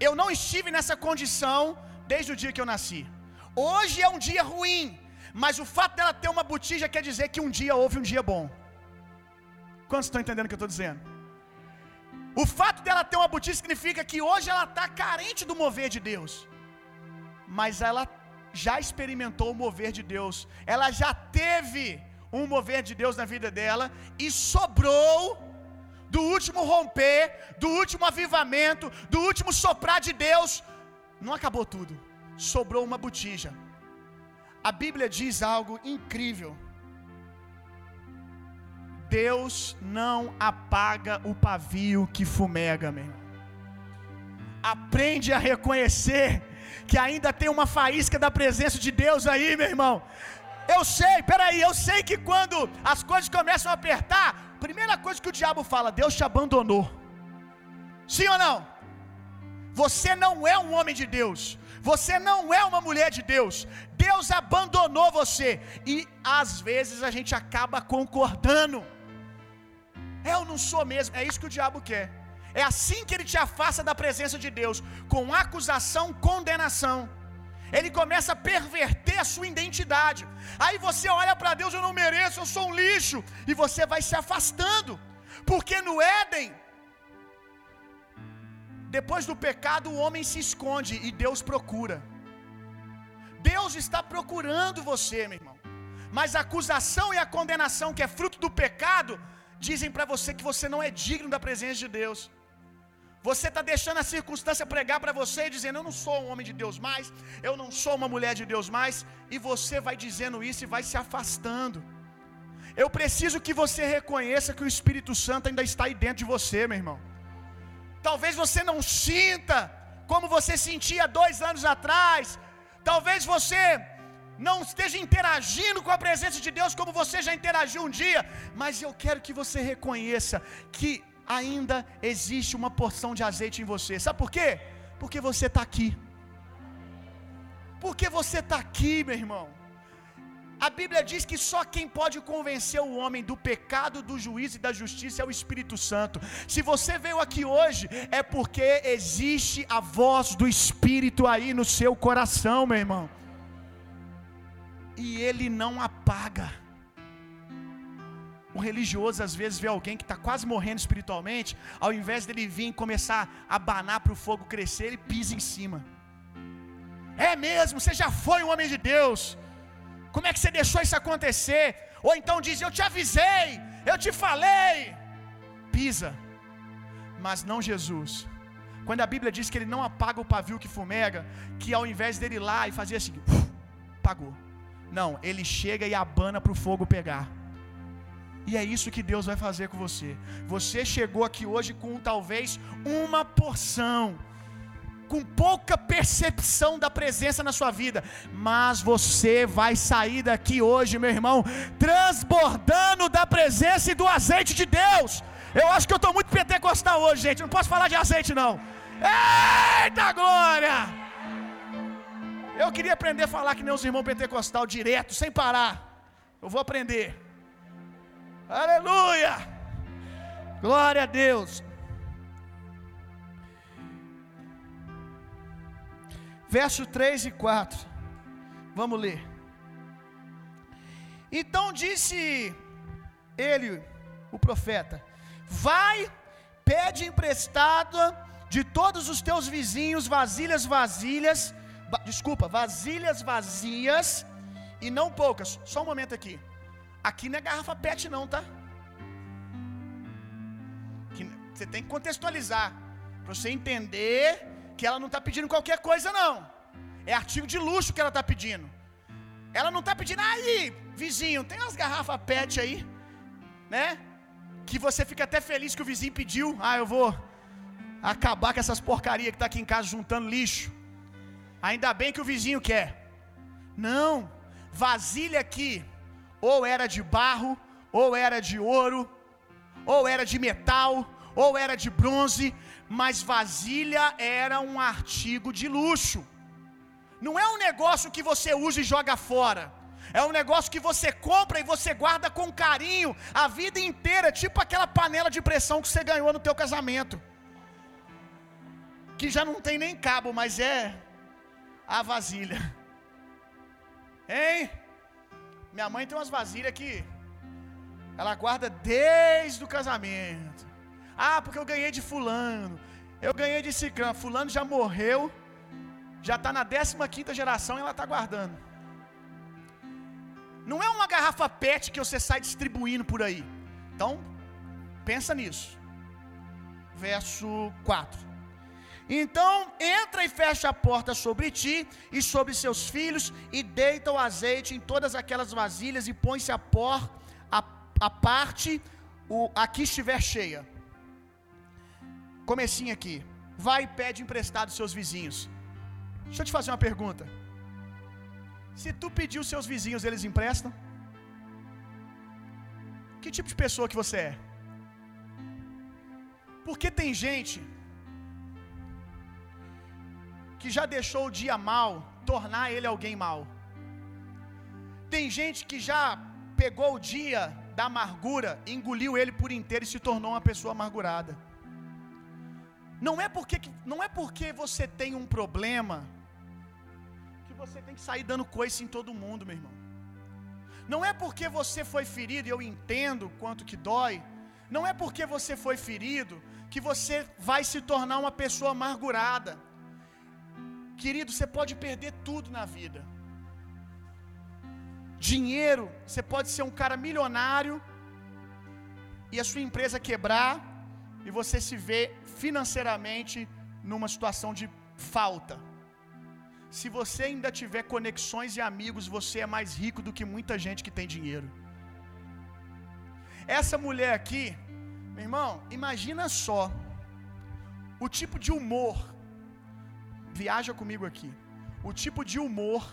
Eu não estive nessa condição desde o dia que eu nasci. Hoje é um dia ruim, mas o fato dela ter uma botija quer dizer que um dia houve um dia bom. Quantos estão entendendo o que eu estou dizendo? O fato dela ter uma botija significa que hoje ela está carente do mover de Deus. Mas ela já experimentou o mover de Deus. Ela já teve um mover de Deus na vida dela e sobrou do último romper, do último avivamento, do último soprar de Deus. Não acabou tudo. Sobrou uma botija. A Bíblia diz algo incrível. Deus não apaga o pavio que fumega, meu. Aprende a reconhecer que ainda tem uma faísca da presença de Deus aí, meu irmão. Eu sei, peraí, eu sei que quando as coisas começam a apertar, primeira coisa que o diabo fala, Deus te abandonou. Sim ou não? Você não é um homem de Deus. Você não é uma mulher de Deus. Deus abandonou você. E às vezes a gente acaba concordando. Eu não sou mesmo. É isso que o diabo quer. É assim que ele te afasta da presença de Deus, com acusação, condenação. Ele começa a perverter a sua identidade. Aí você olha para Deus, eu não mereço, eu sou um lixo, e você vai se afastando. Porque no Éden, depois do pecado, o homem se esconde e Deus procura. Deus está procurando você, meu irmão. Mas a acusação e a condenação, que é fruto do pecado, dizem para você que você não é digno da presença de Deus. Você está deixando a circunstância pregar para você, dizendo: Eu não sou um homem de Deus mais, eu não sou uma mulher de Deus mais, e você vai dizendo isso e vai se afastando. Eu preciso que você reconheça que o Espírito Santo ainda está aí dentro de você, meu irmão. Talvez você não sinta como você sentia dois anos atrás, talvez você não esteja interagindo com a presença de Deus como você já interagiu um dia, mas eu quero que você reconheça que ainda existe uma porção de azeite em você. Sabe por quê? Porque você está aqui. Porque você está aqui, meu irmão. A Bíblia diz que só quem pode convencer o homem do pecado, do juízo e da justiça é o Espírito Santo. Se você veio aqui hoje, é porque existe a voz do Espírito aí no seu coração, meu irmão. E ele não apaga. O religioso às vezes vê alguém que está quase morrendo espiritualmente, ao invés dele vir e começar a abanar para o fogo crescer, ele pisa em cima. É mesmo, você já foi um homem de Deus. Como é que você deixou isso acontecer? Ou então diz: Eu te avisei, eu te falei. Pisa, mas não Jesus. Quando a Bíblia diz que ele não apaga o pavio que fumega, que ao invés dele ir lá e fazer assim, pagou. Não, ele chega e abana para o fogo pegar. E é isso que Deus vai fazer com você. Você chegou aqui hoje com talvez uma porção, com pouca percepção da presença na sua vida, mas você vai sair daqui hoje, meu irmão, transbordando da presença e do azeite de Deus. Eu acho que eu estou muito pentecostal hoje, gente. Não posso falar de azeite, não. Eita glória! Eu queria aprender a falar que nem os irmãos pentecostal direto, sem parar. Eu vou aprender. Aleluia! Glória a Deus. Verso 3 e 4. Vamos ler. Então disse ele, o profeta: Vai, pede emprestada de todos os teus vizinhos vasilhas vasilhas, va, desculpa, vasilhas vazias e não poucas. Só um momento aqui. Aqui não é garrafa PET não, tá? Você tem que contextualizar para você entender que ela não está pedindo qualquer coisa não. É artigo de luxo que ela está pedindo. Ela não está pedindo aí, vizinho, tem umas garrafas PET aí, né? Que você fica até feliz que o vizinho pediu. Ah, eu vou acabar com essas porcaria que está aqui em casa juntando lixo. Ainda bem que o vizinho quer. Não, vasilha aqui, ou era de barro, ou era de ouro, ou era de metal, ou era de bronze, mas vasilha era um artigo de luxo. Não é um negócio que você usa e joga fora. É um negócio que você compra e você guarda com carinho a vida inteira, tipo aquela panela de pressão que você ganhou no teu casamento que já não tem nem cabo, mas é a vasilha. Hein? Minha mãe tem umas vasilhas que ela guarda desde o casamento. Ah, porque eu ganhei de fulano. Eu ganhei de ciclano. Fulano já morreu. Já está na 15 geração e ela está guardando. Não é uma garrafa PET que você sai distribuindo por aí. Então, pensa nisso. Verso 4. Então entra e fecha a porta sobre ti e sobre seus filhos, e deita o azeite em todas aquelas vasilhas, e põe-se a por a, a parte o, a que estiver cheia. Comecinho aqui. Vai e pede emprestado aos seus vizinhos. Deixa eu te fazer uma pergunta. Se tu pedir os seus vizinhos, eles emprestam? Que tipo de pessoa que você é? Porque tem gente que já deixou o dia mal tornar ele alguém mal. Tem gente que já pegou o dia da amargura, engoliu ele por inteiro e se tornou uma pessoa amargurada. Não é porque não é porque você tem um problema que você tem que sair dando coice em todo mundo, meu irmão. Não é porque você foi ferido, eu entendo quanto que dói. Não é porque você foi ferido que você vai se tornar uma pessoa amargurada. Querido, você pode perder tudo na vida. Dinheiro, você pode ser um cara milionário e a sua empresa quebrar e você se vê financeiramente numa situação de falta. Se você ainda tiver conexões e amigos, você é mais rico do que muita gente que tem dinheiro. Essa mulher aqui, meu irmão, imagina só o tipo de humor Viaja comigo aqui. O tipo de humor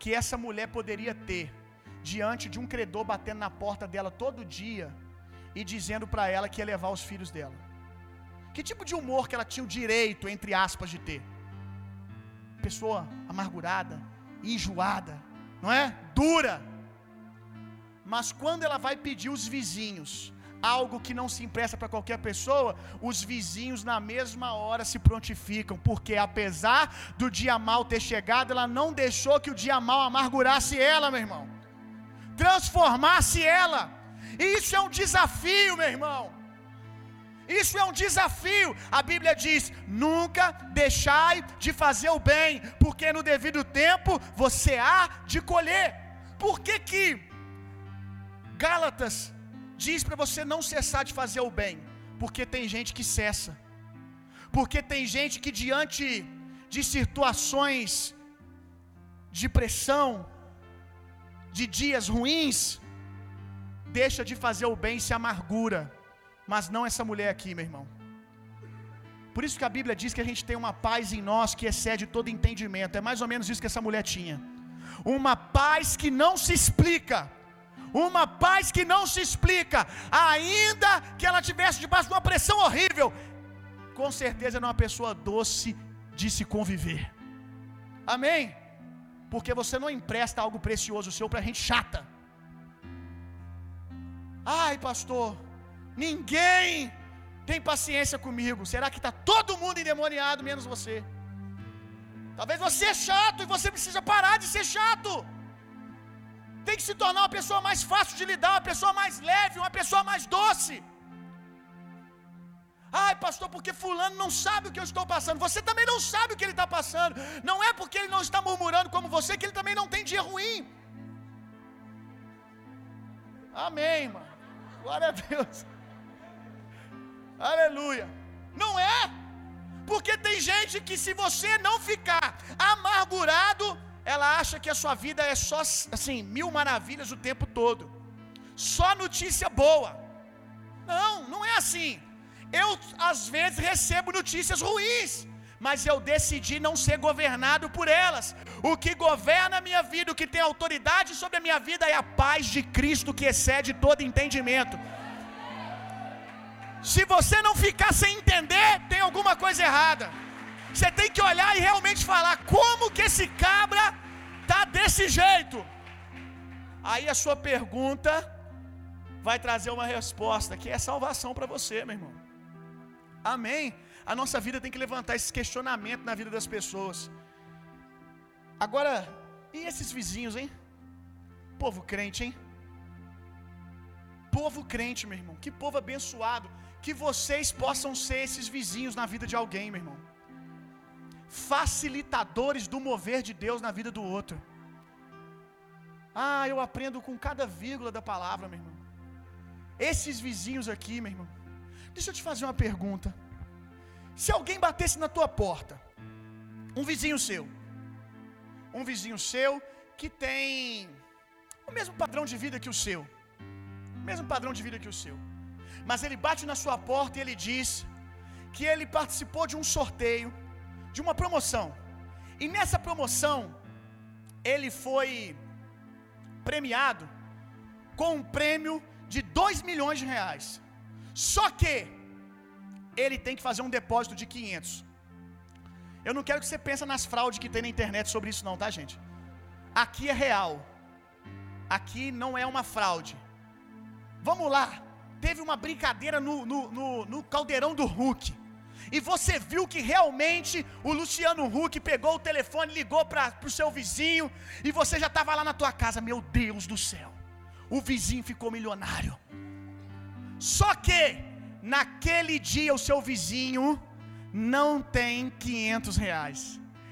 que essa mulher poderia ter diante de um credor batendo na porta dela todo dia e dizendo para ela que ia levar os filhos dela. Que tipo de humor que ela tinha o direito, entre aspas, de ter? Pessoa amargurada, enjoada, não é? Dura. Mas quando ela vai pedir os vizinhos algo que não se empresta para qualquer pessoa, os vizinhos na mesma hora se prontificam, porque apesar do dia mal ter chegado, ela não deixou que o dia mal amargurasse ela, meu irmão, transformasse ela. E isso é um desafio, meu irmão. Isso é um desafio. A Bíblia diz: nunca deixai de fazer o bem, porque no devido tempo você há de colher. Por que que Gálatas diz para você não cessar de fazer o bem, porque tem gente que cessa, porque tem gente que diante de situações de pressão, de dias ruins, deixa de fazer o bem e se amargura, mas não essa mulher aqui, meu irmão. Por isso que a Bíblia diz que a gente tem uma paz em nós que excede todo entendimento. É mais ou menos isso que essa mulher tinha. Uma paz que não se explica uma paz que não se explica, ainda que ela tivesse debaixo de uma pressão horrível. com certeza é uma pessoa doce de se conviver. Amém? Porque você não empresta algo precioso seu para gente chata. Ai, pastor, ninguém tem paciência comigo. Será que está todo mundo endemoniado, menos você? Talvez você é chato e você precisa parar de ser chato. Tem que se tornar uma pessoa mais fácil de lidar, uma pessoa mais leve, uma pessoa mais doce. Ai, pastor, porque fulano não sabe o que eu estou passando. Você também não sabe o que ele está passando. Não é porque ele não está murmurando como você que ele também não tem dia ruim. Amém, mano. Glória a Deus. Aleluia. Não é? Porque tem gente que se você não ficar amargurado, ela acha que a sua vida é só assim, mil maravilhas o tempo todo. Só notícia boa. Não, não é assim. Eu às vezes recebo notícias ruins, mas eu decidi não ser governado por elas. O que governa a minha vida, o que tem autoridade sobre a minha vida é a paz de Cristo que excede todo entendimento. Se você não ficar sem entender, tem alguma coisa errada. Você tem que olhar e realmente falar como que esse cabra tá desse jeito. Aí a sua pergunta vai trazer uma resposta que é salvação para você, meu irmão. Amém. A nossa vida tem que levantar esse questionamento na vida das pessoas. Agora, e esses vizinhos, hein? Povo crente, hein? Povo crente, meu irmão. Que povo abençoado. Que vocês possam ser esses vizinhos na vida de alguém, meu irmão. Facilitadores do mover de Deus na vida do outro. Ah, eu aprendo com cada vírgula da palavra, meu irmão. Esses vizinhos aqui, meu irmão. Deixa eu te fazer uma pergunta. Se alguém batesse na tua porta, um vizinho seu, um vizinho seu que tem o mesmo padrão de vida que o seu, o mesmo padrão de vida que o seu, mas ele bate na sua porta e ele diz que ele participou de um sorteio, de uma promoção, e nessa promoção ele foi premiado com um prêmio de 2 milhões de reais. Só que ele tem que fazer um depósito de 500. Eu não quero que você pense nas fraudes que tem na internet sobre isso não, tá, gente? Aqui é real. Aqui não é uma fraude. Vamos lá. Teve uma brincadeira no, no, no, no caldeirão do Hulk. E você viu que realmente o Luciano Huck pegou o telefone, ligou para o seu vizinho, e você já estava lá na tua casa. Meu Deus do céu, o vizinho ficou milionário. Só que, naquele dia, o seu vizinho não tem 500 reais.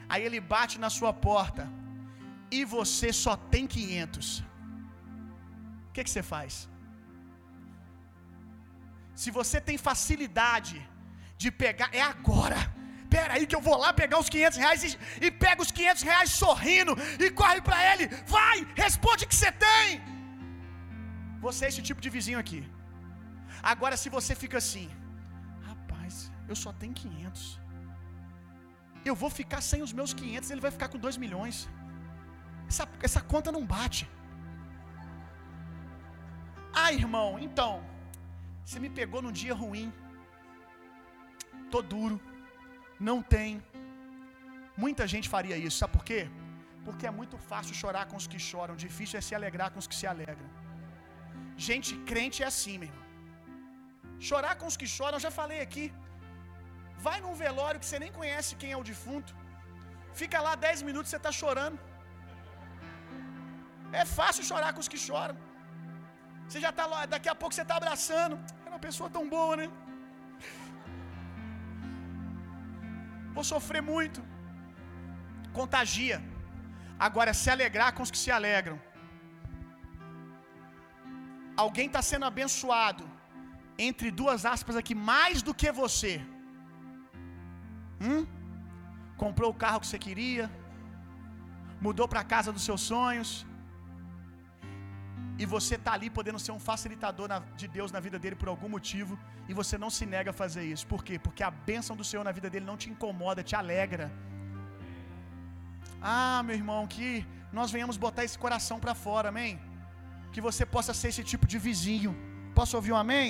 Aí ele bate na sua porta, e você só tem 500. O que, que você faz? Se você tem facilidade de pegar, é agora. Pera aí que eu vou lá pegar os 500 reais e, e pega os 500 reais sorrindo e corre para ele. Vai, responde que você tem. Você é esse tipo de vizinho aqui. Agora, se você fica assim, rapaz, eu só tenho 500. Eu vou ficar sem os meus 500, ele vai ficar com 2 milhões. Essa, essa conta não bate. Ah, irmão, então, você me pegou num dia ruim. Tô duro. Não tem. Muita gente faria isso, sabe por quê? Porque é muito fácil chorar com os que choram, difícil é se alegrar com os que se alegram. Gente crente é assim, meu irmão. Chorar com os que choram, eu já falei aqui. Vai num velório que você nem conhece quem é o defunto. Fica lá 10 minutos você está chorando. É fácil chorar com os que choram. Você já está lá, daqui a pouco você está abraçando. Era uma pessoa tão boa, né? Vou sofrer muito. Contagia. Agora, se alegrar com os que se alegram. Alguém está sendo abençoado, entre duas aspas aqui, mais do que você. Hum? Comprou o carro que você queria, mudou para a casa dos seus sonhos, e você está ali podendo ser um facilitador na, de Deus na vida dele por algum motivo, e você não se nega a fazer isso. Por quê? Porque a bênção do Senhor na vida dele não te incomoda, te alegra. Ah, meu irmão, que nós venhamos botar esse coração para fora, amém? Que você possa ser esse tipo de vizinho. Posso ouvir um amém?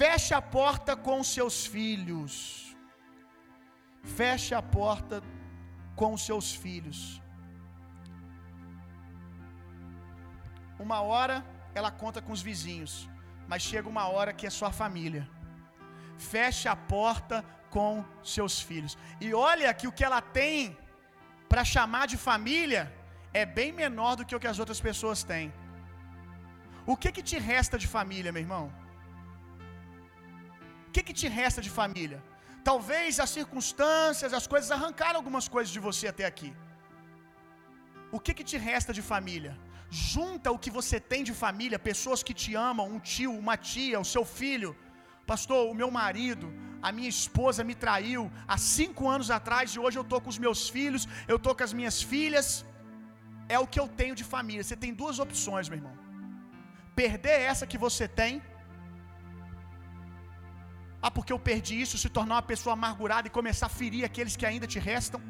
feche a porta com seus filhos. Feche a porta com seus filhos. Uma hora ela conta com os vizinhos, mas chega uma hora que é sua família. Feche a porta com seus filhos. E olha que o que ela tem para chamar de família é bem menor do que o que as outras pessoas têm. O que que te resta de família, meu irmão? O que que te resta de família? Talvez as circunstâncias, as coisas arrancaram algumas coisas de você até aqui. O que que te resta de família? Junta o que você tem de família, pessoas que te amam, um tio, uma tia, o seu filho. Pastor, o meu marido, a minha esposa me traiu há cinco anos atrás e hoje eu estou com os meus filhos, eu estou com as minhas filhas. É o que eu tenho de família. Você tem duas opções, meu irmão. Perder essa que você tem. Ah, porque eu perdi isso, se tornar uma pessoa amargurada e começar a ferir aqueles que ainda te restam.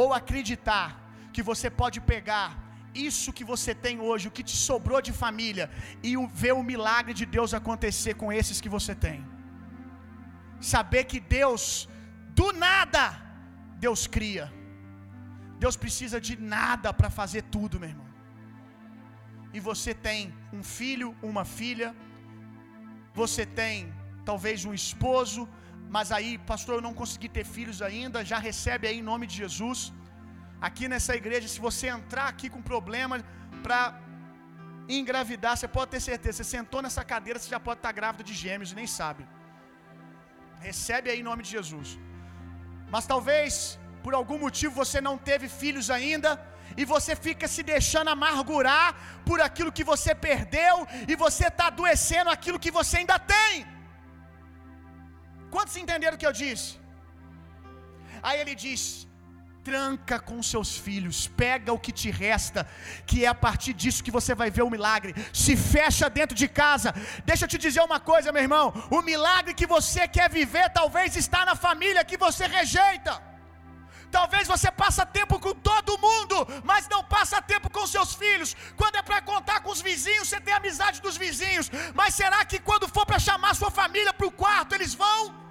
Ou acreditar que você pode pegar isso que você tem hoje, o que te sobrou de família, e ver o milagre de Deus acontecer com esses que você tem. Saber que Deus, do nada, Deus cria. Deus precisa de nada para fazer tudo, meu irmão. E você tem um filho, uma filha, você tem talvez um esposo, mas aí, pastor, eu não consegui ter filhos ainda, já recebe aí em nome de Jesus. Aqui nessa igreja, se você entrar aqui com problema para engravidar, você pode ter certeza, você sentou nessa cadeira, você já pode estar grávida de gêmeos e nem sabe. Recebe aí em nome de Jesus. Mas talvez por algum motivo você não teve filhos ainda, e você fica se deixando amargurar por aquilo que você perdeu, e você está adoecendo aquilo que você ainda tem. Quantos entenderam o que eu disse? Aí ele diz: tranca com seus filhos, pega o que te resta, que é a partir disso que você vai ver o milagre. Se fecha dentro de casa. Deixa eu te dizer uma coisa, meu irmão: o milagre que você quer viver talvez está na família que você rejeita. Talvez você passa tempo com todo mundo, mas não passa tempo com seus filhos. Quando é para contar com os vizinhos, você tem amizade dos vizinhos. Mas será que quando for para chamar sua família para o quarto, eles vão?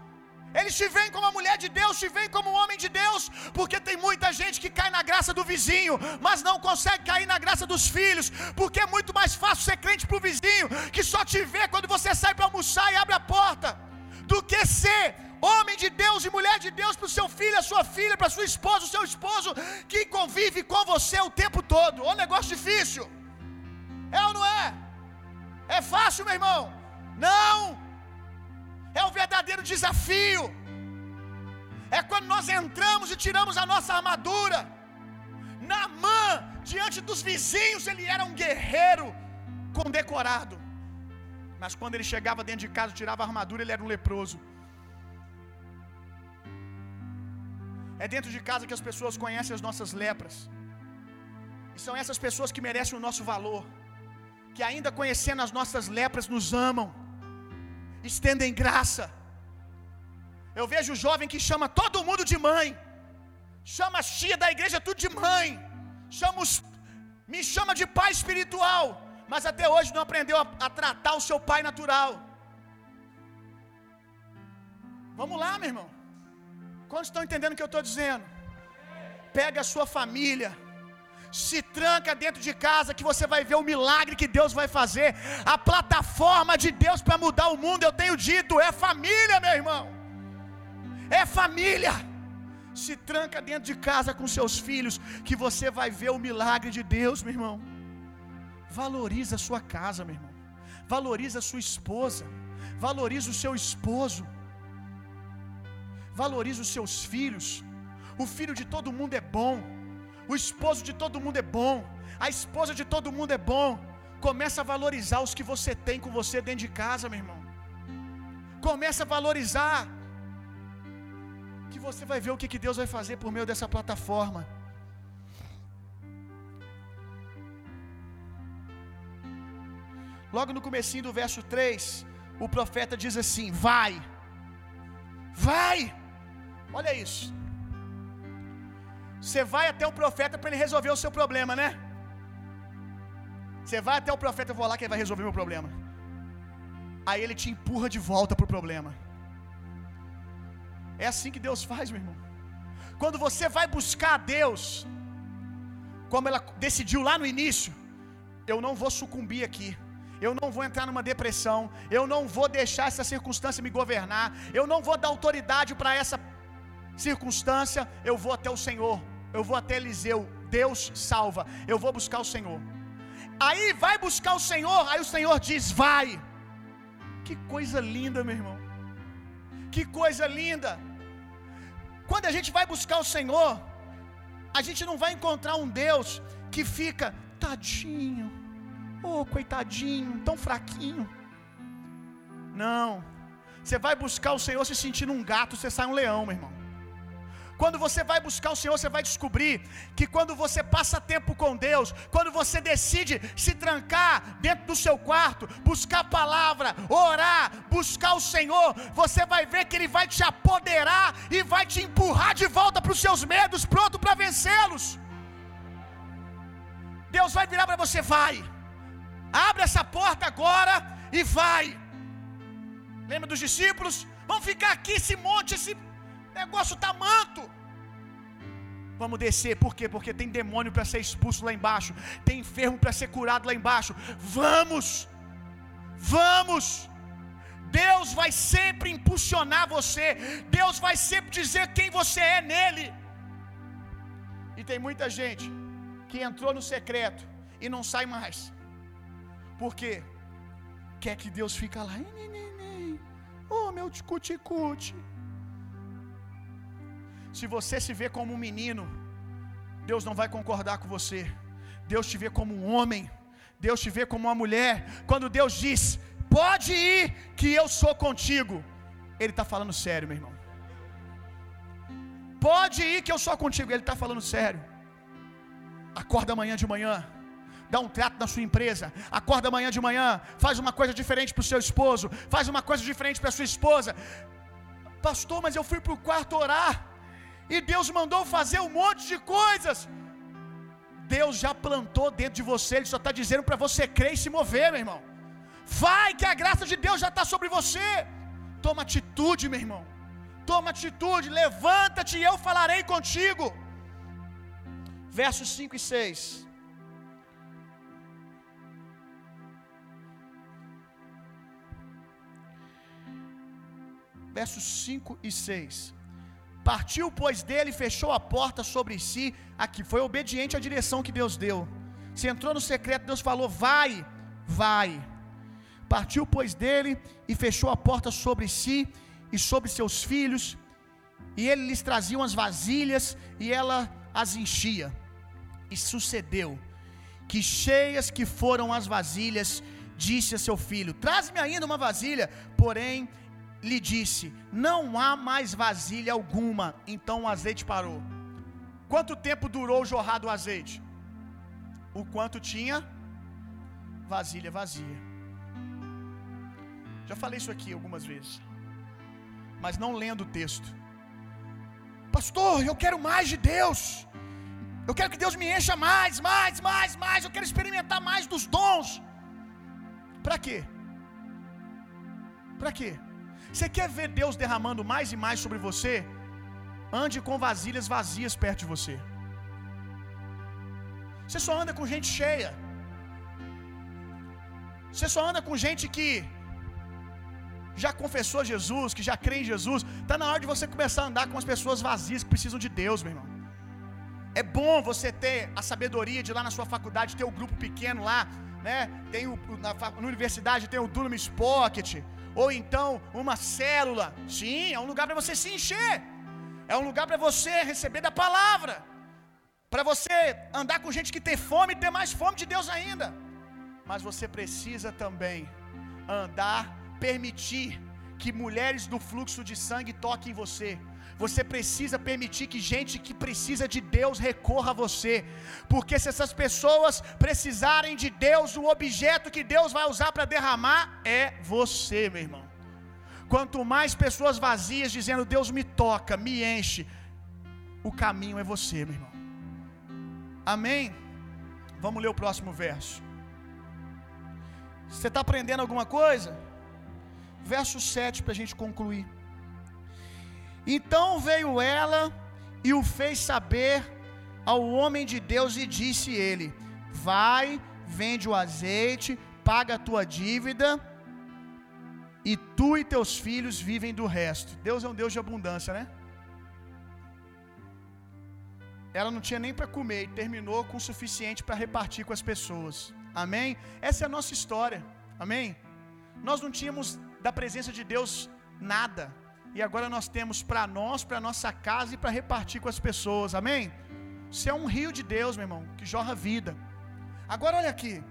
Eles te veem como a mulher de Deus, te veem como um homem de Deus, porque tem muita gente que cai na graça do vizinho, mas não consegue cair na graça dos filhos, porque é muito mais fácil ser crente para o vizinho, que só te vê quando você sai para almoçar e abre a porta, do que ser homem de Deus e mulher de Deus para o seu filho, a sua filha, para sua esposa, o seu esposo, que convive com você o tempo todo. É um negócio difícil. É ou não é? É fácil, meu irmão? Não. É o verdadeiro desafio. É quando nós entramos e tiramos a nossa armadura. Namã, diante dos vizinhos, ele era um guerreiro condecorado. Mas quando ele chegava dentro de casa, tirava a armadura, ele era um leproso. É dentro de casa que as pessoas conhecem as nossas lepras. E são essas pessoas que merecem o nosso valor. Que ainda conhecendo as nossas lepras nos amam. Estendem graça. Eu vejo o jovem que chama todo mundo de mãe. Chama a tia da igreja tudo de mãe. Chama os, me chama de pai espiritual. Mas até hoje não aprendeu a, a tratar o seu pai natural. Vamos lá, meu irmão. Quantos estão entendendo o que eu estou dizendo? Pega a sua família, se tranca dentro de casa que você vai ver o milagre que Deus vai fazer. A plataforma de Deus para mudar o mundo, eu tenho dito, é família, meu irmão. É família. Se tranca dentro de casa com seus filhos, que você vai ver o milagre de Deus, meu irmão. Valoriza a sua casa, meu irmão. Valoriza a sua esposa. Valoriza o seu esposo valorize os seus filhos. O filho de todo mundo é bom. O esposo de todo mundo é bom. A esposa de todo mundo é bom. Começa a valorizar os que você tem com você dentro de casa, meu irmão. Começa a valorizar. Que você vai ver o que, que Deus vai fazer por meio dessa plataforma. Logo no comecinho do verso 3, o profeta diz assim: Vai, vai, Olha isso. Você vai até o profeta para ele resolver o seu problema, né? Você vai até o profeta, eu vou lá que ele vai resolver meu problema. aí ele te empurra de volta para o problema. É assim que Deus faz, meu irmão. Quando você vai buscar a Deus, como ela decidiu lá no início, eu não vou sucumbir aqui. Eu não vou entrar numa depressão. Eu não vou deixar essa circunstância me governar. Eu não vou dar autoridade para essa circunstância. Eu vou até o Senhor. Eu vou até Eliseu. Deus salva. Eu vou buscar o Senhor. Aí vai buscar o Senhor. Aí o Senhor diz: Vai. Que coisa linda, meu irmão. Que coisa linda. Quando a gente vai buscar o Senhor, a gente não vai encontrar um Deus que fica, tadinho, oh, coitadinho, tão fraquinho. Não. Você vai buscar o Senhor se sentindo um gato, você sai um leão, meu irmão. Quando você vai buscar o Senhor, você vai descobrir que quando você passa tempo com Deus, quando você decide se trancar dentro do seu quarto, buscar a palavra, orar, buscar o Senhor, você vai ver que Ele vai te apoderar e vai te empurrar de volta para os seus medos, pronto para vencê-los. Deus vai virar para você, vai. Abre essa porta agora e vai. Lembra dos discípulos? Vamos ficar aqui, esse monte, esse negócio está manto. Vamos descer, por quê? Porque tem demônio para ser expulso lá embaixo, tem enfermo para ser curado lá embaixo. Vamos, vamos. Deus vai sempre impulsionar você, Deus vai sempre dizer quem você é nele. E tem muita gente que entrou no secreto e não sai mais. Por quê? Quer que Deus fica lá, oh meu ticute-cute. Se você se vê como um menino, Deus não vai concordar com você. Deus te vê como um homem. Deus te vê como uma mulher. Quando Deus diz, pode ir, que eu sou contigo, Ele está falando sério, meu irmão. Pode ir, que eu sou contigo, Ele está falando sério. Acorda amanhã de manhã, dá um trato na sua empresa. Acorda amanhã de manhã, faz uma coisa diferente para o seu esposo, faz uma coisa diferente para a sua esposa. Pastor, mas eu fui para o quarto orar. E Deus mandou fazer um monte de coisas. Deus já plantou dentro de você, Ele só está dizendo para você crer e se mover, meu irmão. Vai, que a graça de Deus já está sobre você. Toma atitude, meu irmão. Toma atitude, levanta-te e eu falarei contigo. Versos 5 e 6. Versos 5 e 6. Partiu, pois, dele fechou a porta sobre si. Aqui foi obediente à direção que Deus deu. Se entrou no secreto, Deus falou: Vai, vai. Partiu, pois, dele e fechou a porta sobre si e sobre seus filhos. E ele lhes trazia as vasilhas e ela as enchia. E sucedeu que, cheias que foram as vasilhas, disse a seu filho: Traz-me ainda uma vasilha. Porém, lhe disse: Não há mais vasilha alguma. Então o azeite parou. Quanto tempo durou o jorrar do azeite? O quanto tinha vasilha vazia. Já falei isso aqui algumas vezes, mas não lendo o texto. Pastor, eu quero mais de Deus. Eu quero que Deus me encha mais, mais, mais, mais. Eu quero experimentar mais dos dons. Para quê? Para quê? Você quer ver Deus derramando mais e mais sobre você? Ande com vasilhas vazias perto de você. Você só anda com gente cheia. Você só anda com gente que já confessou Jesus, que já crê em Jesus. Está na hora de você começar a andar com as pessoas vazias que precisam de Deus, meu irmão. É bom você ter a sabedoria de lá na sua faculdade ter o um grupo pequeno lá, né? Tem o, na, na universidade tem o Dunamis Pocket ou então uma célula. Sim, é um lugar para você se encher. É um lugar para você receber da palavra. Para você andar com gente que tem fome e ter mais fome de Deus ainda. Mas você precisa também andar, permitir que mulheres do fluxo de sangue toquem em você. Você precisa permitir que gente que precisa de Deus recorra a você. Porque se essas pessoas precisarem de Deus, o objeto que Deus vai usar para derramar é você, meu irmão. Quanto mais pessoas vazias dizendo Deus me toca, me enche, o caminho é você, meu irmão. Amém? Vamos ler o próximo verso. Você está aprendendo alguma coisa? verso 7 para a gente concluir. Então veio ela e o fez saber ao homem de Deus e disse ele: Vai, vende o azeite, paga a tua dívida, e tu e teus filhos vivem do resto. Deus é um Deus de abundância, né? Ela não tinha nem para comer e terminou com o suficiente para repartir com as pessoas. Amém? Essa é a nossa história. Amém? Nós não tínhamos da presença de Deus nada. E agora nós temos para nós, para nossa casa e para repartir com as pessoas. Amém? Você é um rio de Deus, meu irmão, que jorra vida. Agora olha aqui.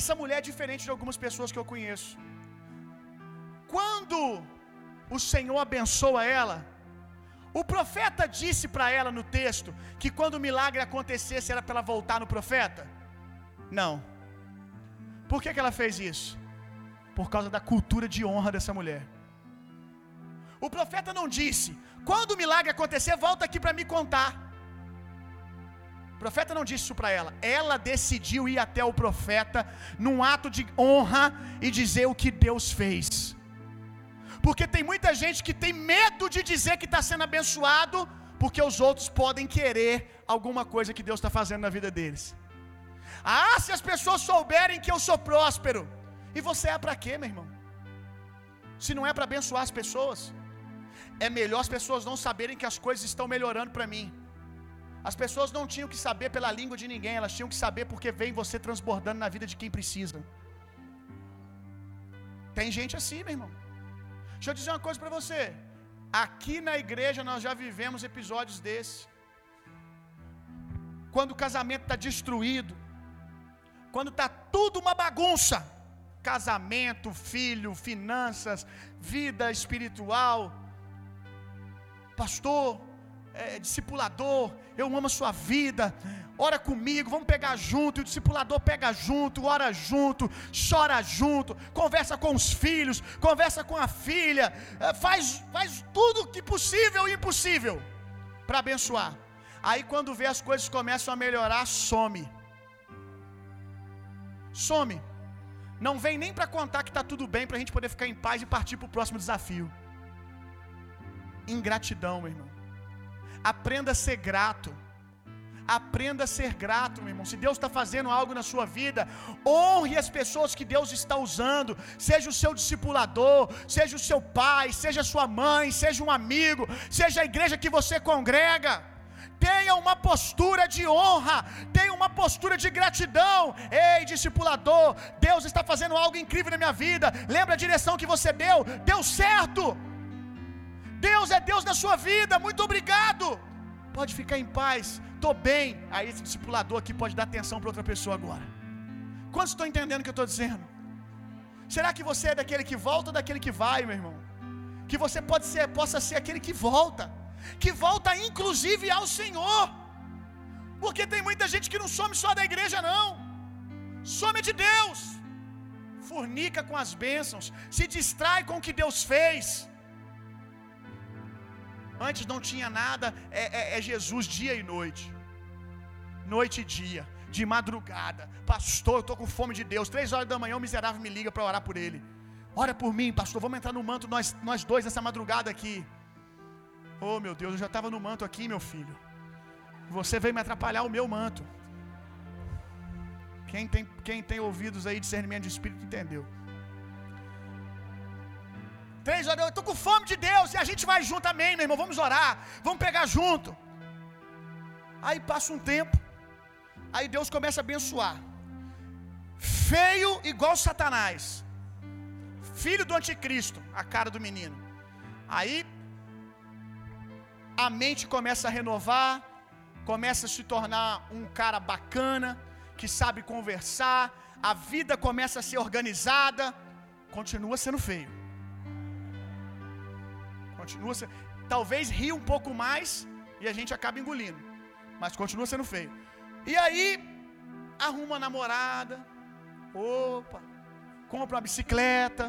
Essa mulher é diferente de algumas pessoas que eu conheço. Quando o Senhor abençoa ela, o profeta disse para ela no texto que quando o milagre acontecesse era para ela voltar no profeta? Não. Por que, que ela fez isso? Por causa da cultura de honra dessa mulher. O profeta não disse: quando o milagre acontecer, volta aqui para me contar. O profeta não disse isso para ela. Ela decidiu ir até o profeta num ato de honra e dizer o que Deus fez. Porque tem muita gente que tem medo de dizer que está sendo abençoado, porque os outros podem querer alguma coisa que Deus está fazendo na vida deles. Ah, se as pessoas souberem que eu sou próspero. E você é para quê, meu irmão? Se não é para abençoar as pessoas, é melhor as pessoas não saberem que as coisas estão melhorando para mim. As pessoas não tinham que saber pela língua de ninguém, elas tinham que saber porque vem você transbordando na vida de quem precisa. Tem gente assim, meu irmão. Deixa eu dizer uma coisa para você. Aqui na igreja nós já vivemos episódios desse. Quando o casamento está destruído, quando está tudo uma bagunça, casamento, filho, finanças, vida espiritual, pastor, é, discipulador, eu amo a sua vida, ora comigo, vamos pegar junto. E o discipulador pega junto, ora junto, chora junto, conversa com os filhos, conversa com a filha, é, faz, faz tudo que possível e impossível para abençoar. Aí quando vê as coisas começam a melhorar, some. Some. Não vem nem para contar que está tudo bem para a gente poder ficar em paz e partir para o próximo desafio. Ingratidão, meu irmão. Aprenda a ser grato. Aprenda a ser grato, meu irmão. Se Deus está fazendo algo na sua vida, honre as pessoas que Deus está usando. Seja o seu discipulador, seja o seu pai, seja a sua mãe, seja um amigo, seja a igreja que você congrega. Tenha uma postura de honra, tenha uma postura de gratidão. Ei, discipulador, Deus está fazendo algo incrível na minha vida. Lembra a direção que você deu? Deu certo. Deus é Deus na sua vida, muito obrigado. Pode ficar em paz, estou bem. Aí esse discipulador aqui pode dar atenção para outra pessoa agora. Quantos estão entendendo o que eu estou dizendo? Será que você é daquele que volta ou daquele que vai, meu irmão? Que você pode ser, possa ser aquele que volta, que volta inclusive ao Senhor. Porque tem muita gente que não some só da igreja, não. Some de Deus. Fornica com as bênçãos, se distrai com o que Deus fez. Antes não tinha nada, é, é, é Jesus dia e noite, noite e dia, de madrugada. Pastor, eu estou com fome de Deus. Três horas da manhã, o miserável me liga para orar por ele. Ora por mim, pastor. Vamos entrar no manto, nós, nós dois, nessa madrugada aqui. Oh, meu Deus, eu já estava no manto aqui, meu filho. Você veio me atrapalhar o meu manto. Quem tem, quem tem ouvidos aí, discernimento de espírito, entendeu. Três horas, eu estou com fome de Deus e a gente vai junto, amém, meu irmão. Vamos orar, vamos pegar junto. Aí passa um tempo, aí Deus começa a abençoar. Feio igual Satanás, filho do anticristo, a cara do menino. Aí a mente começa a renovar, começa a se tornar um cara bacana, que sabe conversar, a vida começa a ser organizada, continua sendo feio. Continua sendo. Talvez ria um pouco mais e a gente acaba engolindo. Mas continua sendo feio. E aí, arruma uma namorada. Opa. Compra uma bicicleta.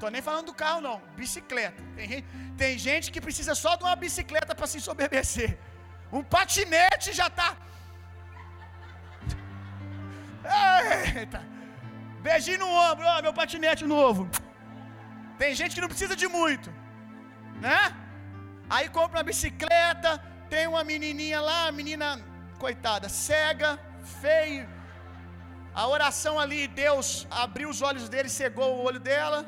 Tô nem falando do carro, não. Bicicleta. Tem, tem gente que precisa só de uma bicicleta para se sobebecer. Um patinete já tá. Eita. Beijinho no ombro, ó, meu patinete novo. Tem gente que não precisa de muito, né? Aí compra uma bicicleta, tem uma menininha lá, menina coitada, cega, feio. A oração ali, Deus abriu os olhos dele, cegou o olho dela,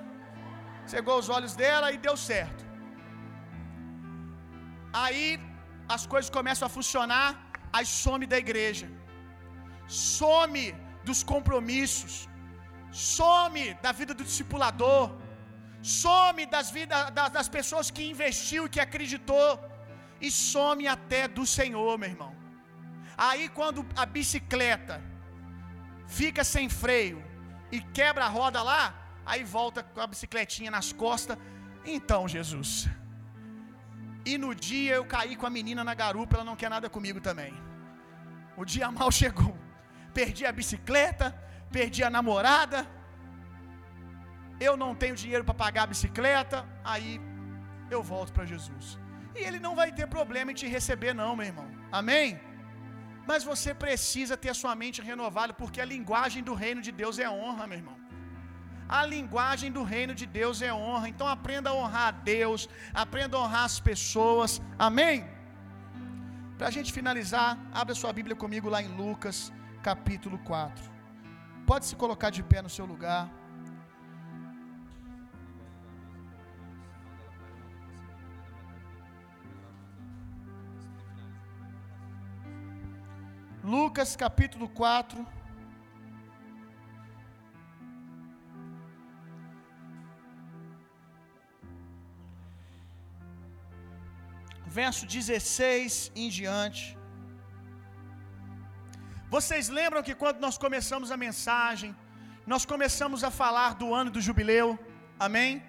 cegou os olhos dela e deu certo. Aí as coisas começam a funcionar, aí some da igreja, some dos compromissos, some da vida do discipulador, some das, vida, das pessoas que investiu que acreditou, e some até do Senhor, meu irmão. Aí quando a bicicleta fica sem freio e quebra a roda lá, aí volta com a bicicletinha nas costas. Então, Jesus. E no dia eu caí com a menina na garupa, ela não quer nada comigo também. O dia mal chegou. Perdi a bicicleta, perdi a namorada. Eu não tenho dinheiro para pagar a bicicleta, aí eu volto para Jesus. E ele não vai ter problema em te receber não, meu irmão. Amém? Mas você precisa ter a sua mente renovada, porque a linguagem do reino de Deus é honra, meu irmão. A linguagem do reino de Deus é honra. Então aprenda a honrar a Deus, aprenda a honrar as pessoas. Amém? Para a gente finalizar, abra sua Bíblia comigo lá em Lucas, capítulo 4. Pode se colocar de pé no seu lugar. Lucas capítulo 4. Verso 16 em diante. Vocês lembram que quando nós começamos a mensagem, nós começamos a falar do ano do jubileu, amém?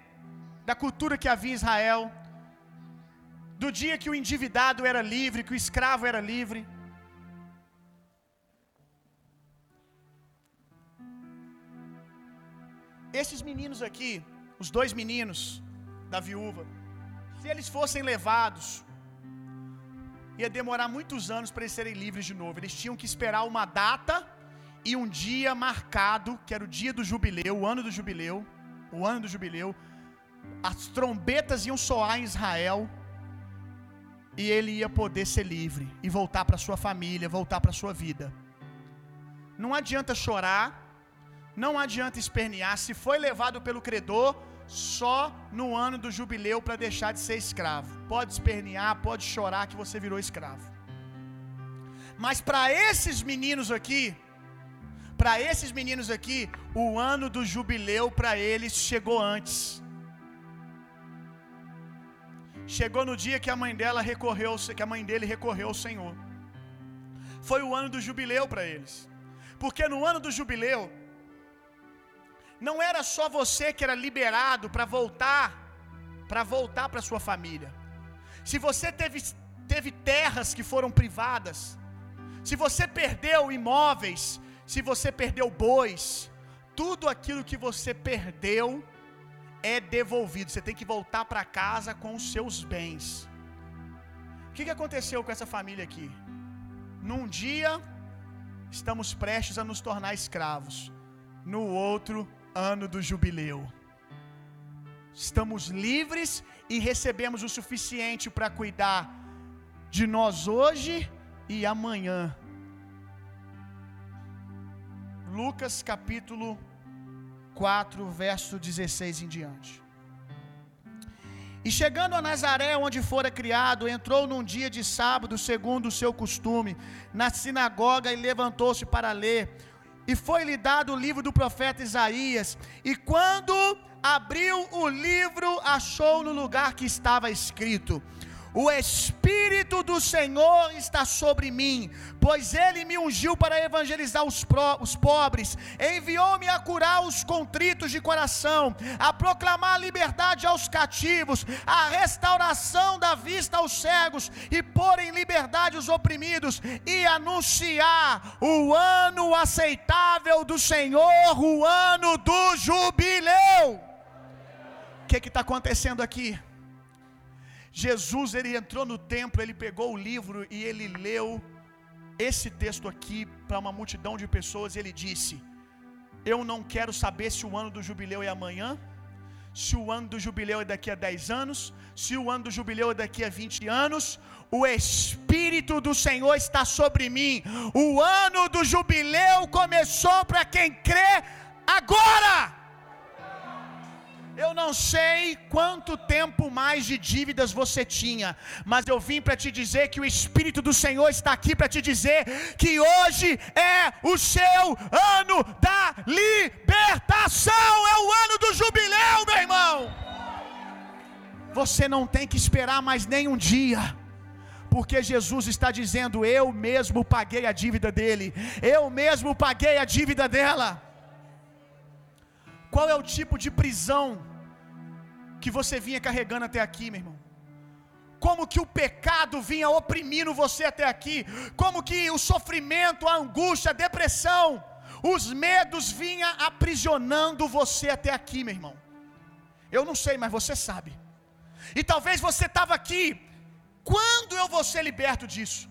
Da cultura que havia em Israel, do dia que o endividado era livre, que o escravo era livre. Esses meninos aqui, os dois meninos da viúva, se eles fossem levados, ia demorar muitos anos para eles serem livres de novo. Eles tinham que esperar uma data e um dia marcado, que era o dia do jubileu, o ano do jubileu, o ano do jubileu. As trombetas iam soar em Israel e ele ia poder ser livre e voltar para sua família, voltar para sua vida. Não adianta chorar, não adianta espernear. Se foi levado pelo credor, só no ano do jubileu para deixar de ser escravo. Pode espernear, pode chorar que você virou escravo. Mas para esses meninos aqui, para esses meninos aqui, o ano do jubileu para eles chegou antes. Chegou no dia que a mãe dela recorreu, que a mãe dele recorreu ao Senhor. Foi o ano do jubileu para eles. Porque no ano do jubileu, não era só você que era liberado para voltar, para voltar para sua família. Se você teve, teve terras que foram privadas, se você perdeu imóveis, se você perdeu bois, tudo aquilo que você perdeu é devolvido. Você tem que voltar para casa com os seus bens. O que, que aconteceu com essa família aqui? Num dia, estamos prestes a nos tornar escravos. No outro, ano do jubileu. Estamos livres e recebemos o suficiente para cuidar de nós hoje e amanhã. Lucas capítulo 4, verso 16 em diante. E chegando a Nazaré, onde fora criado, entrou num dia de sábado, segundo o seu costume, na sinagoga e levantou-se para ler. E foi-lhe dado o livro do profeta Isaías. E quando abriu o livro, achou no lugar que estava escrito: O Espírito do Senhor está sobre mim, pois ele me ungiu para evangelizar os, os pobres, enviou-me a curar os contritos de coração, a proclamar liberdade aos cativos, a restauração da vista aos cegos e pôr em liberdade os oprimidos e anunciar o ano aceitável do Senhor, o ano do jubileu. O que está acontecendo aqui? Jesus ele entrou no templo, ele pegou o livro e ele leu esse texto aqui para uma multidão de pessoas ele disse: Eu não quero saber se o ano do jubileu é amanhã, se o ano do jubileu é daqui a 10 anos, se o ano do jubileu é daqui a 20 anos. O Espírito do Senhor está sobre mim. O ano do jubileu começou para quem crê agora. Eu não sei quanto tempo mais de dívidas você tinha, mas eu vim para te dizer que o Espírito do Senhor está aqui para te dizer que hoje é o seu ano da libertação, é o ano do jubileu, meu irmão. Você não tem que esperar mais nem um dia porque Jesus está dizendo: Eu mesmo paguei a dívida dele, eu mesmo paguei a dívida dela. Qual é o tipo de prisão que você vinha carregando até aqui, meu irmão? Como que o pecado vinha oprimindo você até aqui? Como que o sofrimento, a angústia, a depressão, os medos vinha aprisionando você até aqui, meu irmão? Eu não sei, mas você sabe. E talvez você estava aqui. Quando eu vou ser liberto disso?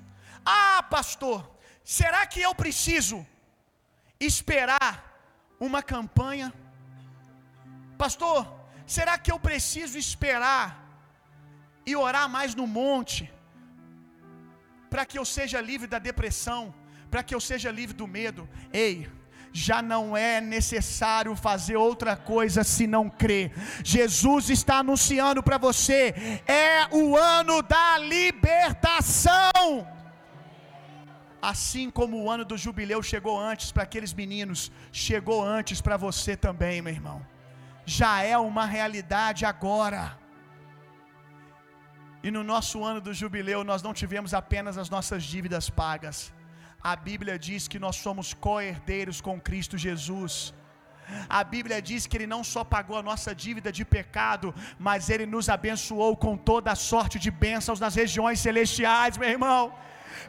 Ah, pastor, será que eu preciso esperar uma campanha? Pastor, será que eu preciso esperar e orar mais no monte para que eu seja livre da depressão, para que eu seja livre do medo? Ei, já não é necessário fazer outra coisa se não crer. Jesus está anunciando para você: é o ano da libertação. Assim como o ano do jubileu chegou antes para aqueles meninos, chegou antes para você também, meu irmão. Já é uma realidade agora. E no nosso ano do jubileu, nós não tivemos apenas as nossas dívidas pagas. A Bíblia diz que nós somos co-herdeiros com Cristo Jesus. A Bíblia diz que Ele não só pagou a nossa dívida de pecado, mas Ele nos abençoou com toda a sorte de bênçãos nas regiões celestiais, meu irmão.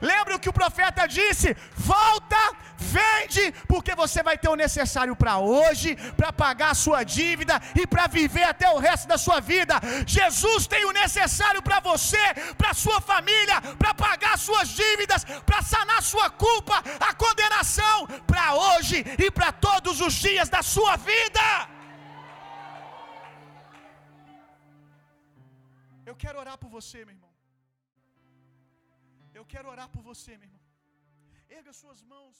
Lembra o que o profeta disse? Volta, vende, porque você vai ter o necessário para hoje, para pagar a sua dívida e para viver até o resto da sua vida. Jesus tem o necessário para você, para sua família, para pagar suas dívidas, para sanar sua culpa, a condenação, para hoje e para todos os dias da sua vida. Eu quero orar por você, meu irmão. Eu quero orar por você, meu irmão. Erga suas mãos.